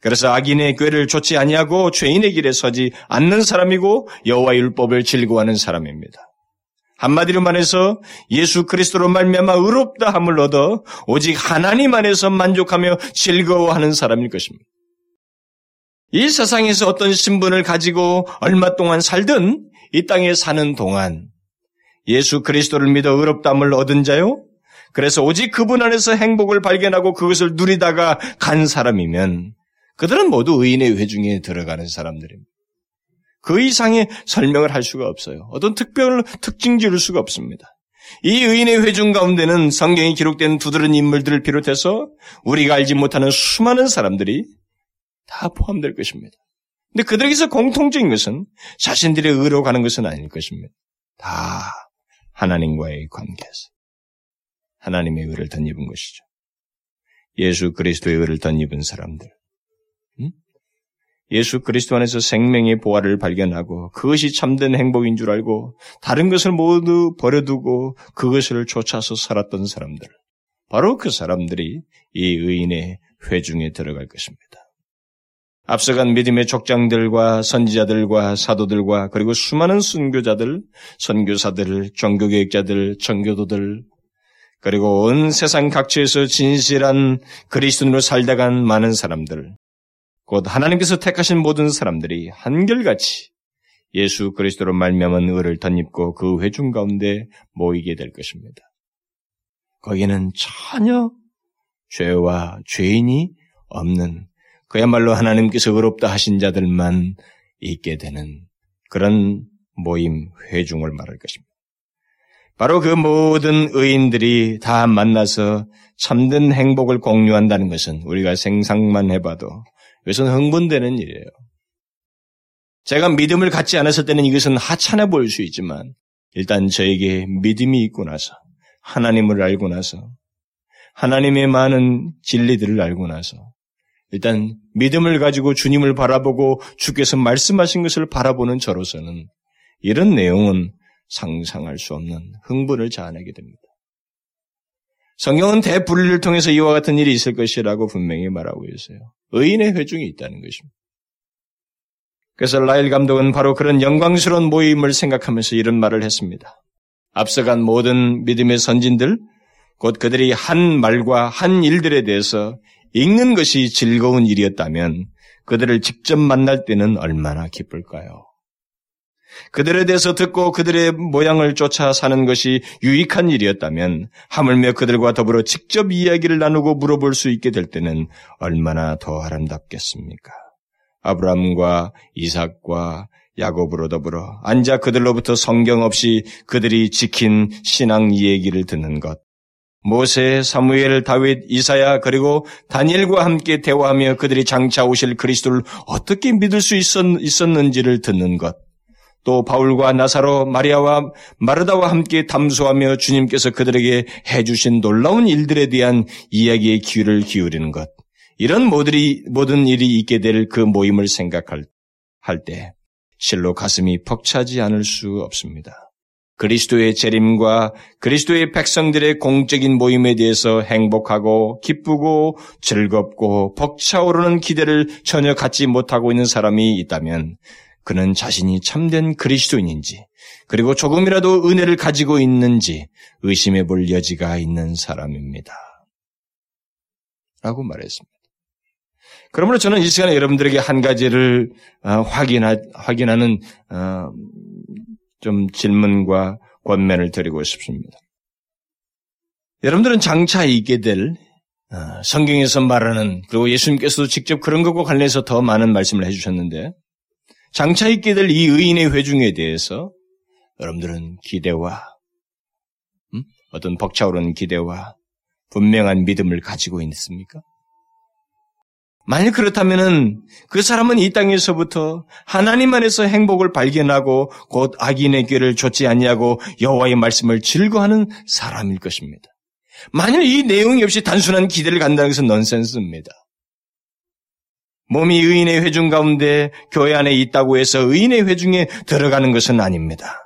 그래서 악인의 꾀를 좇지 아니하고 죄인의 길에 서지 않는 사람이고 여호와 율법을 즐거워하는 사람입니다. 한마디로 말해서 예수 그리스도로 말미암아 의롭다 함을 얻어 오직 하나님 안에서 만족하며 즐거워하는 사람일 것입니다. 이 세상에서 어떤 신분을 가지고 얼마 동안 살든 이 땅에 사는 동안 예수 그리스도를 믿어 의롭다함을 얻은 자요. 그래서 오직 그분 안에서 행복을 발견하고 그것을 누리다가 간 사람이면 그들은 모두 의인의 회중에 들어가는 사람들입니다. 그 이상의 설명을 할 수가 없어요. 어떤 특별 특징 지을 수가 없습니다. 이 의인의 회중 가운데는 성경에 기록된 두드러진 인물들을 비롯해서 우리가 알지 못하는 수많은 사람들이 다 포함될 것입니다. 근데 그들에게서 공통적인 것은 자신들의 의로 가는 것은 아닐 것입니다. 다 하나님과의 관계에서 하나님의 의를 덧입은 것이죠. 예수 그리스도의 의를 덧입은 사람들. 예수 그리스도 안에서 생명의 보화를 발견하고 그것이 참된 행복인 줄 알고 다른 것을 모두 버려두고 그것을 쫓아서 살았던 사람들. 바로 그 사람들이 이 의인의 회중에 들어갈 것입니다. 앞서간 믿음의 족장들과 선지자들과 사도들과 그리고 수많은 순교자들, 선교사들, 종교교육자들, 정교도들, 그리고 온 세상 각지에서 진실한 그리스도인으로 살다간 많은 사람들, 곧 하나님께서 택하신 모든 사람들이 한결같이 예수 그리스도로 말미암은 의를 덧입고 그 회중 가운데 모이게 될 것입니다. 거기는 전혀 죄와 죄인이 없는 그야말로 하나님께서 의롭다 하신 자들만 있게 되는 그런 모임 회중을 말할 것입니다. 바로 그 모든 의인들이 다 만나서 참된 행복을 공유한다는 것은 우리가 생각만 해봐도 이것은 흥분되는 일이에요. 제가 믿음을 갖지 않았을 때는 이것은 하찮아 보일 수 있지만 일단 저에게 믿음이 있고 나서 하나님을 알고 나서 하나님의 많은 진리들을 알고 나서 일단 믿음을 가지고 주님을 바라보고 주께서 말씀하신 것을 바라보는 저로서는 이런 내용은 상상할 수 없는 흥분을 자아내게 됩니다. 성경은 대불리를 통해서 이와 같은 일이 있을 것이라고 분명히 말하고 있어요. 의인의 회중이 있다는 것입니다. 그래서 라일 감독은 바로 그런 영광스러운 모임을 생각하면서 이런 말을 했습니다. 앞서간 모든 믿음의 선진들, 곧 그들이 한 말과 한 일들에 대해서 읽는 것이 즐거운 일이었다면 그들을 직접 만날 때는 얼마나 기쁠까요? 그들에 대해서 듣고 그들의 모양을 쫓아 사는 것이 유익한 일이었다면 하물며 그들과 더불어 직접 이야기를 나누고 물어볼 수 있게 될 때는 얼마나 더 아름답겠습니까? 아브라함과 이삭과 야곱으로 더불어 앉아 그들로부터 성경 없이 그들이 지킨 신앙 이야기를 듣는 것. 모세, 사무엘, 다윗, 이사야 그리고 다니엘과 함께 대화하며 그들이 장차 오실 그리스도를 어떻게 믿을 수 있었, 있었 는지를 듣는 것. 또 바울과 나사로, 마리아와 마르다와 함께 담소하며 주님께서 그들에게 해주신 놀라운 일들에 대한 이야기의 귀를 기울이는 것. 이런 모든 일이 있게 될 그 모임을 생각할 때 실로 가슴이 벅차지 않을 수 없습니다. 그리스도의 재림과 그리스도의 백성들의 공적인 모임에 대해서 행복하고 기쁘고 즐겁고 벅차오르는 기대를 전혀 갖지 못하고 있는 사람이 있다면 그는 자신이 참된 그리스도인인지 그리고 조금이라도 은혜를 가지고 있는지 의심해 볼 여지가 있는 사람입니다. 라고 말했습니다. 그러므로 저는 이 시간에 여러분들에게 한 가지를 어, 확인하, 어, 좀 질문과 권면을 드리고 싶습니다. 여러분들은 장차 있게 될 어, 성경에서 말하는 그리고 예수님께서도 직접 그런 것과 관련해서 더 많은 말씀을 해주셨는데 장차 있게 될 이 의인의 회중에 대해서 여러분들은 기대와 음? 어떤 벅차오르는 기대와 분명한 믿음을 가지고 있습니까? 만약 그렇다면은 그 사람은 이 땅에서부터 하나님 안에서 행복을 발견하고 곧 악인의 꾀를 좇지 아니하고 여호와의 말씀을 즐거워하는 사람일 것입니다. 만일 이 내용이 없이 단순한 기대를 간다는 것은 넌센스입니다. 몸이 의인의 회중 가운데 교회 안에 있다고 해서 의인의 회중에 들어가는 것은 아닙니다.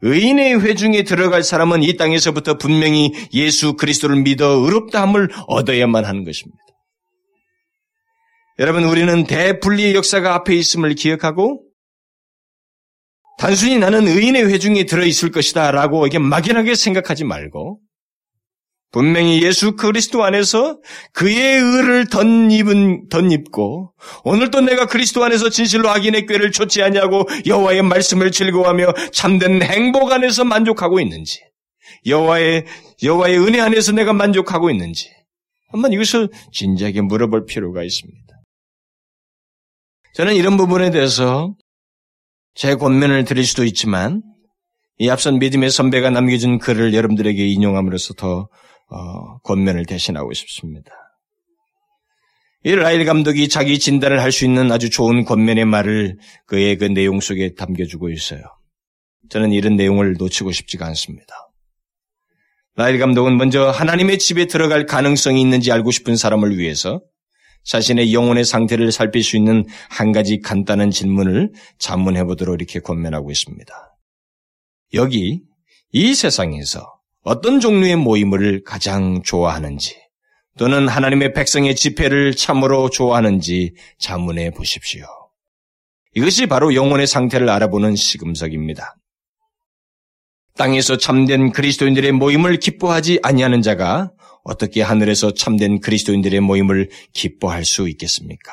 의인의 회중에 들어갈 사람은 이 땅에서부터 분명히 예수 그리스도를 믿어 의롭다함을 얻어야만 하는 것입니다. 여러분, 우리는 대분리의 역사가 앞에 있음을 기억하고 단순히 나는 의인의 회중에 들어있을 것이다 라고 이게 막연하게 생각하지 말고 분명히 예수 그리스도 안에서 그의 의를 덧입은 덧입고 오늘도 내가 그리스도 안에서 진실로 악인의 꾀를 쫓지 아니하고 여호와의 말씀을 즐거워하며 참된 행복 안에서 만족하고 있는지 여호와의 여호와의 은혜 안에서 내가 만족하고 있는지 한번 이것을 진지하게 물어볼 필요가 있습니다. 저는 이런 부분에 대해서 제 권면을 드릴 수도 있지만 이 앞선 믿음의 선배가 남겨준 글을 여러분들에게 인용함으로써 더 어, 권면을 대신하고 싶습니다. 이 라일 감독이 자기 진단을 할 수 있는 아주 좋은 권면의 말을 그의 그 내용 속에 담겨주고 있어요. 저는 이런 내용을 놓치고 싶지가 않습니다. 라일 감독은 먼저 하나님의 집에 들어갈 가능성이 있는지 알고 싶은 사람을 위해서 자신의 영혼의 상태를 살필 수 있는 한 가지 간단한 질문을 자문해 보도록 이렇게 권면하고 있습니다. 여기 이 세상에서 어떤 종류의 모임을 가장 좋아하는지 또는 하나님의 백성의 집회를 참으로 좋아하는지 자문해 보십시오. 이것이 바로 영혼의 상태를 알아보는 시금석입니다. 땅에서 참된 그리스도인들의 모임을 기뻐하지 아니하는 자가 어떻게 하늘에서 참된 그리스도인들의 모임을 기뻐할 수 있겠습니까?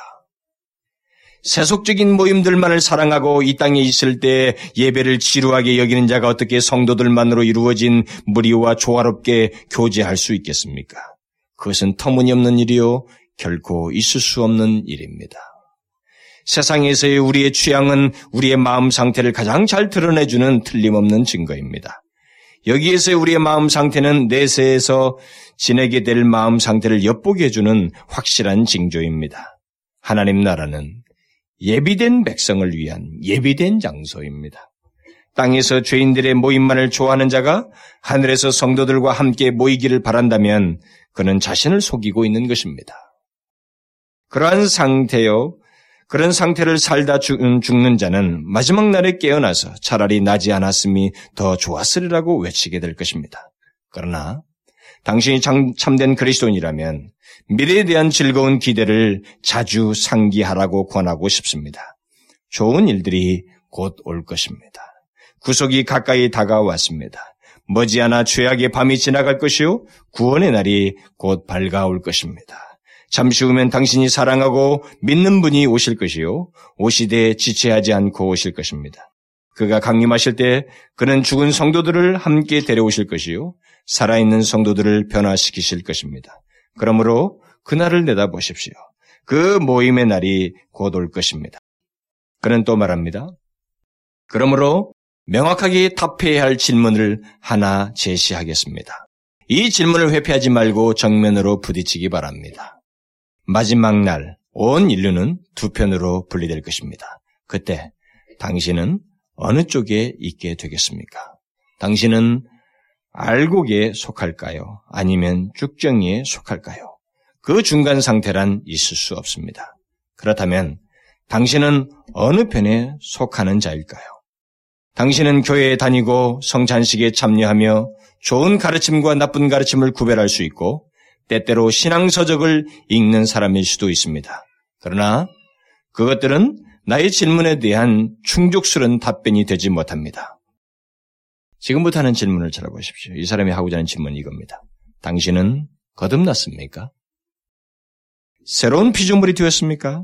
세속적인 모임들만을 사랑하고 이 땅에 있을 때 예배를 지루하게 여기는 자가 어떻게 성도들만으로 이루어진 무리와 조화롭게 교제할 수 있겠습니까? 그것은 터무니없는 일이요. 결코 있을 수 없는 일입니다. 세상에서의 우리의 취향은 우리의 마음 상태를 가장 잘 드러내주는 틀림없는 증거입니다. 여기에서의 우리의 마음 상태는 내세에서 지내게 될 마음 상태를 엿보게 해주는 확실한 징조입니다. 하나님 나라는 예비된 백성을 위한 예비된 장소입니다. 땅에서 죄인들의 모임만을 좋아하는 자가 하늘에서 성도들과 함께 모이기를 바란다면 그는 자신을 속이고 있는 것입니다. 그러한 상태요, 그런 상태를 살다 음, 죽는 자는 마지막 날에 깨어나서 차라리 나지 않았음이 더 좋았으리라고 외치게 될 것입니다. 그러나 당신이 참된 그리스도인이라면 미래에 대한 즐거운 기대를 자주 상기하라고 권하고 싶습니다. 좋은 일들이 곧 올 것입니다. 구속이 가까이 다가왔습니다. 머지않아 죄악의 밤이 지나갈 것이요 구원의 날이 곧 밝아올 것입니다. 잠시 후면 당신이 사랑하고 믿는 분이 오실 것이요 오시되 지체하지 않고 오실 것입니다. 그가 강림하실 때 그는 죽은 성도들을 함께 데려오실 것이요 살아있는 성도들을 변화시키실 것입니다. 그러므로 그날을 내다보십시오. 그 모임의 날이 곧 올 것입니다. 그는 또 말합니다. 그러므로 명확하게 답해야 할 질문을 하나 제시하겠습니다. 이 질문을 회피하지 말고 정면으로 부딪히기 바랍니다. 마지막 날, 온 인류는 두 편으로 분리될 것입니다. 그때 당신은 어느 쪽에 있게 되겠습니까? 당신은 알곡에 속할까요? 아니면 쭉정이에 속할까요? 그 중간 상태란 있을 수 없습니다. 그렇다면 당신은 어느 편에 속하는 자일까요? 당신은 교회에 다니고 성찬식에 참여하며 좋은 가르침과 나쁜 가르침을 구별할 수 있고 때때로 신앙서적을 읽는 사람일 수도 있습니다. 그러나 그것들은 나의 질문에 대한 충족스러운 답변이 되지 못합니다. 지금부터 하는 질문을 찾아보십시오. 이 사람이 하고자 하는 질문이 이겁니다. 당신은 거듭났습니까? 새로운 피조물이 되었습니까?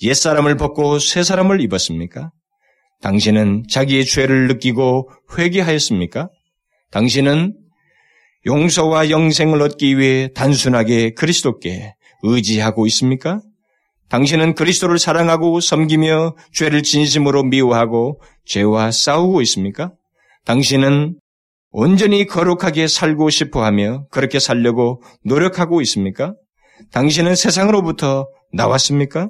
옛사람을 벗고 새사람을 입었습니까? 당신은 자기의 죄를 느끼고 회개하였습니까? 당신은 용서와 영생을 얻기 위해 단순하게 그리스도께 의지하고 있습니까? 당신은 그리스도를 사랑하고 섬기며 죄를 진심으로 미워하고 죄와 싸우고 있습니까? 당신은 온전히 거룩하게 살고 싶어 하며 그렇게 살려고 노력하고 있습니까? 당신은 세상으로부터 나왔습니까?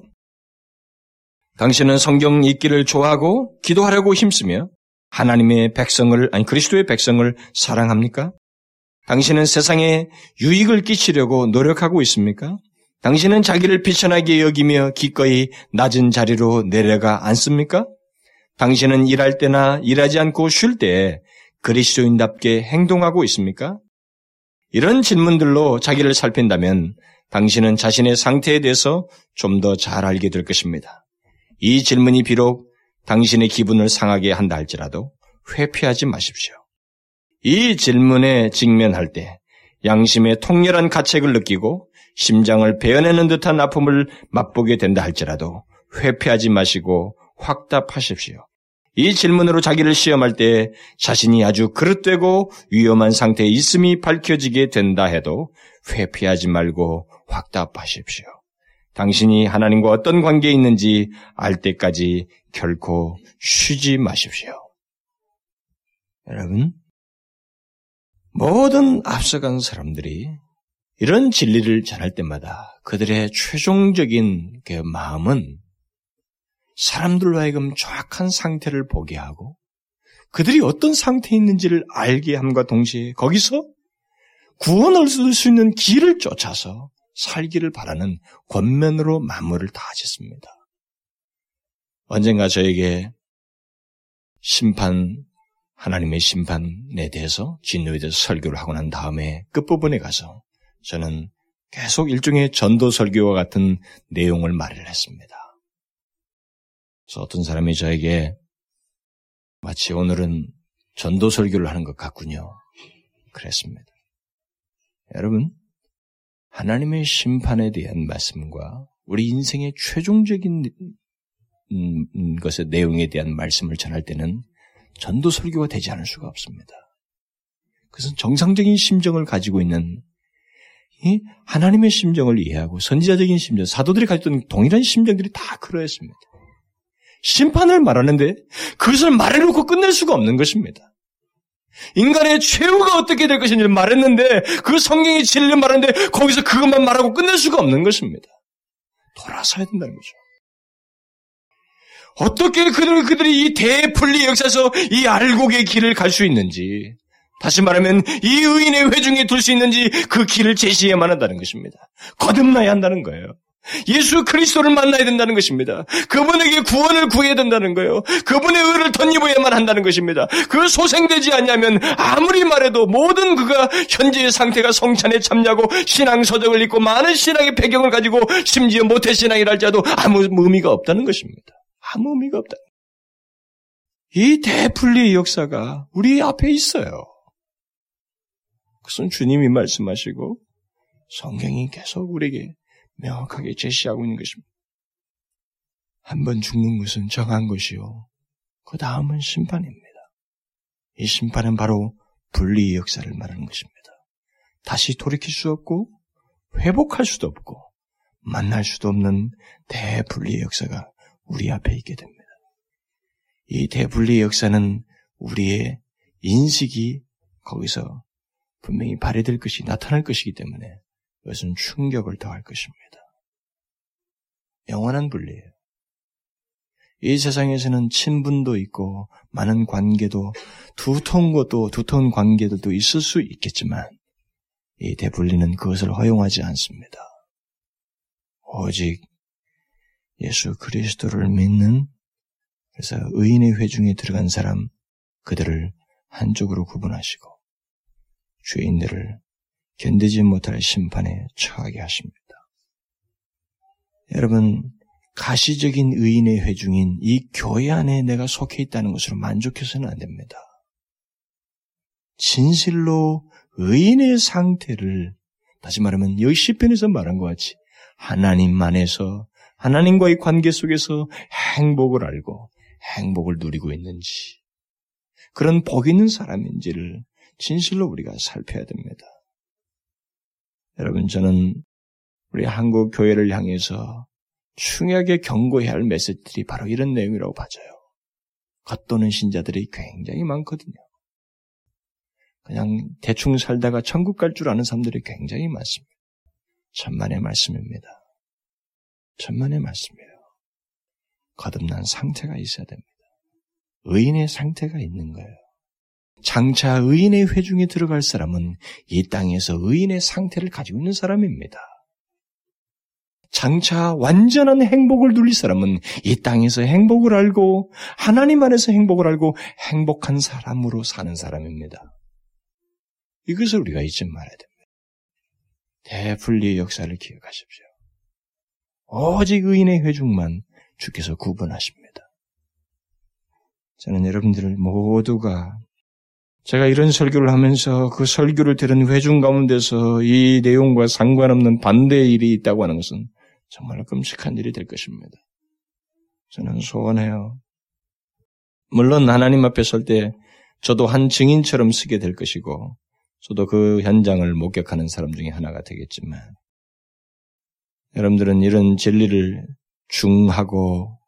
당신은 성경 읽기를 좋아하고 기도하려고 힘쓰며 하나님의 백성을, 아니 그리스도의 백성을 사랑합니까? 당신은 세상에 유익을 끼치려고 노력하고 있습니까? 당신은 자기를 비천하게 여기며 기꺼이 낮은 자리로 내려가 앉습니까? 당신은 일할 때나 일하지 않고 쉴때 그리스도인답게 행동하고 있습니까? 이런 질문들로 자기를 살핀다면 당신은 자신의 상태에 대해서 좀 더 잘 알게 될 것입니다. 이 질문이 비록 당신의 기분을 상하게 한다 할지라도 회피하지 마십시오. 이 질문에 직면할 때 양심의 통렬한 가책을 느끼고 심장을 베어내는 듯한 아픔을 맛보게 된다 할지라도 회피하지 마시고 확답하십시오. 이 질문으로 자기를 시험할 때 자신이 아주 그릇되고 위험한 상태에 있음이 밝혀지게 된다 해도 회피하지 말고 확답하십시오. 당신이 하나님과 어떤 관계에 있는지 알 때까지 결코 쉬지 마십시오. 여러분, 모든 앞서간 사람들이 이런 진리를 전할 때마다 그들의 최종적인 그 마음은 사람들로 하여금 정확한 상태를 보게 하고 그들이 어떤 상태에 있는지를 알게 함과 동시에 거기서 구원을 얻을 수 있는 길을 쫓아서 살기를 바라는 권면으로 마무리를 다 짓습니다. 언젠가 저에게 심판, 하나님의 심판에 대해서 진노에 대해서 설교를 하고 난 다음에 끝부분에 가서 저는 계속 일종의 전도 설교와 같은 내용을 말을 했습니다. 그래서 어떤 사람이 저에게 마치 오늘은 전도 설교를 하는 것 같군요. 그랬습니다. 여러분, 하나님의 심판에 대한 말씀과 우리 인생의 최종적인 음, 음, 것의 내용에 대한 말씀을 전할 때는 전도 설교가 되지 않을 수가 없습니다. 그것은 정상적인 심정을 가지고 있는 이 하나님의 심정을 이해하고 선지자적인 심정, 사도들이 가졌던 동일한 심정들이 다 그러했습니다. 심판을 말하는데 그것을 말해놓고 끝낼 수가 없는 것입니다. 인간의 최후가 어떻게 될 것인지 말했는데 그 성경이 진리를 말하는데 거기서 그것만 말하고 끝낼 수가 없는 것입니다. 돌아서야 된다는 거죠. 어떻게 그들, 그들이 이 대분리 역사에서 이 알곡의 길을 갈 수 있는지, 다시 말하면 이 의인의 회중에 둘 수 있는지 그 길을 제시해야만 한다는 것입니다. 거듭나야 한다는 거예요. 예수 그리스도를 만나야 된다는 것입니다. 그분에게 구원을 구해야 된다는 거예요. 그분의 의를 덧입어야만 한다는 것입니다. 그 소생되지 않냐면 아무리 말해도 모든 그가 현재의 상태가 성찬에 참여하고 신앙 서적을 읽고 많은 신앙의 배경을 가지고 심지어 모태 신앙이랄지라도 아무 의미가 없다는 것입니다. 아무 의미가 없다. 이 대분리의 역사가 우리 앞에 있어요. 그것은 주님이 말씀하시고 성경이 계속 우리에게 명확하게 제시하고 있는 것입니다. 한 번 죽는 것은 정한 것이요. 그 다음은 심판입니다. 이 심판은 바로 분리의 역사를 말하는 것입니다. 다시 돌이킬 수 없고 회복할 수도 없고 만날 수도 없는 대분리의 역사가 우리 앞에 있게 됩니다. 이 대분리의 역사는 우리의 인식이 거기서 분명히 발휘될 것이 나타날 것이기 때문에 그것은 충격을 더할 것입니다. 영원한 분리예요. 이 세상에서는 친분도 있고 많은 관계도 두터운 것도 두터운 관계들도 있을 수 있겠지만 이 대분리는 그것을 허용하지 않습니다. 오직 예수 그리스도를 믿는 그래서 의인의 회중에 들어간 사람 그들을 한쪽으로 구분하시고 죄인들을 견디지 못할 심판에 처하게 하십니다. 여러분 가시적인 의인의 회중인 이 교회 안에 내가 속해 있다는 것으로 만족해서는 안 됩니다. 진실로 의인의 상태를 다시 말하면 여기 시편에서 말한 것 같이 하나님 안에서 하나님과의 관계 속에서 행복을 알고 행복을 누리고 있는지 그런 복 있는 사람인지를 진실로 우리가 살펴야 됩니다. 여러분 저는 우리 한국 교회를 향해서 중요하게 경고해야 할 메시지들이 바로 이런 내용이라고 봐져요. 겉도는 신자들이 굉장히 많거든요. 그냥 대충 살다가 천국 갈 줄 아는 사람들이 굉장히 많습니다. 천만의 말씀입니다. 천만의 말씀이에요. 거듭난 상태가 있어야 됩니다. 의인의 상태가 있는 거예요. 장차 의인의 회중에 들어갈 사람은 이 땅에서 의인의 상태를 가지고 있는 사람입니다. 장차 완전한 행복을 누릴 사람은 이 땅에서 행복을 알고 하나님 안에서 행복을 알고 행복한 사람으로 사는 사람입니다. 이것을 우리가 잊지 말아야 됩니다. 대분리의 역사를 기억하십시오. 오직 의인의 회중만 주께서 구분하십니다. 저는 여러분들을 모두가 제가 이런 설교를 하면서 그 설교를 들은 회중 가운데서 이 내용과 상관없는 반대의 일이 있다고 하는 것은 정말 끔찍한 일이 될 것입니다. 저는 소원해요. 물론 하나님 앞에 설 때 저도 한 증인처럼 쓰게 될 것이고, 저도 그 현장을 목격하는 사람 중에 하나가 되겠지만, 여러분들은 이런 진리를 중하고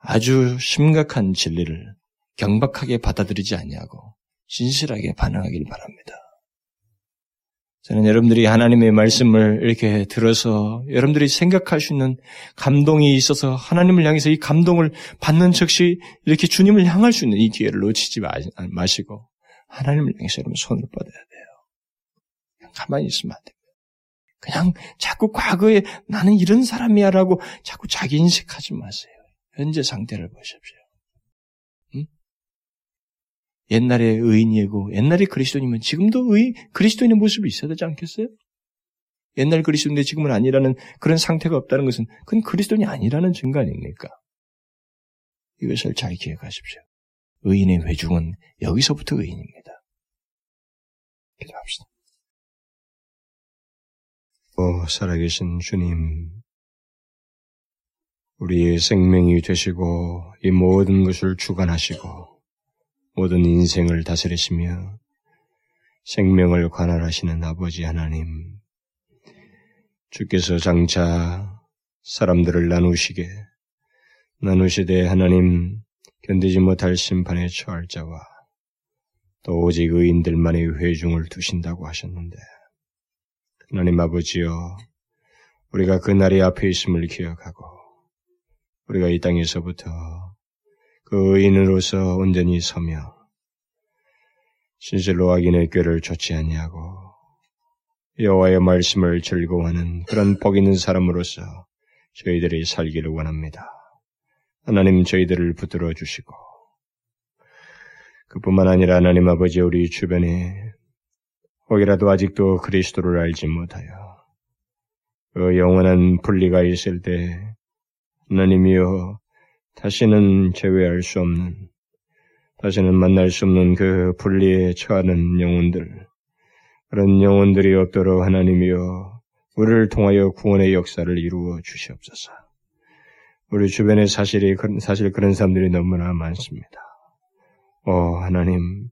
아주 심각한 진리를 경박하게 받아들이지 아니하고 진실하게 반응하길 바랍니다. 저는 여러분들이 하나님의 말씀을 이렇게 들어서 여러분들이 생각할 수 있는 감동이 있어서 하나님을 향해서 이 감동을 받는 즉시 이렇게 주님을 향할 수 있는 이 기회를 놓치지 마시고 하나님을 향해서 여러분 손을 뻗어야 돼요. 가만히 있으면 안 됩니다. 그냥 자꾸 과거에 나는 이런 사람이야 라고 자꾸 자기 인식하지 마세요. 현재 상태를 보십시오. 응? 옛날에 의인이고 옛날에 그리스도인이면 지금도 의 그리스도인의 모습이 있어야 되지 않겠어요? 옛날 그리스도인데 지금은 아니라는 그런 상태가 없다는 것은 그건 그리스도인이 아니라는 증거 아닙니까? 이것을 잘 기억하십시오. 의인의 회중은 여기서부터 의인입니다. 기도합시다. 오, 살아계신 주님, 우리의 생명이 되시고 이 모든 것을 주관하시고 모든 인생을 다스리시며 생명을 관할하시는 아버지 하나님, 주께서 장차 사람들을 나누시게 나누시되 하나님 견디지 못할 심판에 처할 자와 또 오직 의인들만의 회중을 두신다고 하셨는데 하나님 아버지여 우리가 그 날이 앞에 있음을 기억하고 우리가 이 땅에서부터 그 의인으로서 온전히 서며 진실로 악인의 꾀를 좇지 아니하고 여호와의 말씀을 즐거워하는 그런 복 있는 사람으로서 저희들이 살기를 원합니다. 하나님 저희들을 붙들어 주시고 그뿐만 아니라 하나님 아버지 우리 주변에 혹이라도 아직도 그리스도를 알지 못하여 그 영원한 분리가 있을 때 하나님이여 다시는 제외할 수 없는 다시는 만날 수 없는 그 분리에 처하는 영혼들 그런 영혼들이 없도록 하나님이여 우리를 통하여 구원의 역사를 이루어 주시옵소서. 우리 주변에 사실이 사실 그런 사람들이 너무나 많습니다. 오 하나님,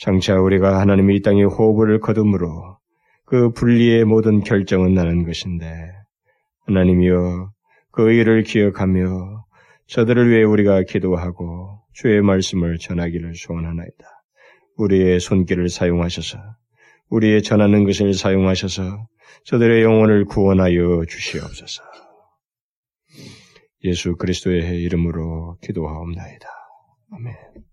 장차 우리가 하나님의 이 땅에 호흡을 거둠으로 그 분리의 모든 결정은 나는 것인데 하나님이여 그 일을 기억하며 저들을 위해 우리가 기도하고 주의 말씀을 전하기를 소원하나이다. 우리의 손길을 사용하셔서 우리의 전하는 것을 사용하셔서 저들의 영혼을 구원하여 주시옵소서. 예수 그리스도의 이름으로 기도하옵나이다. 아멘.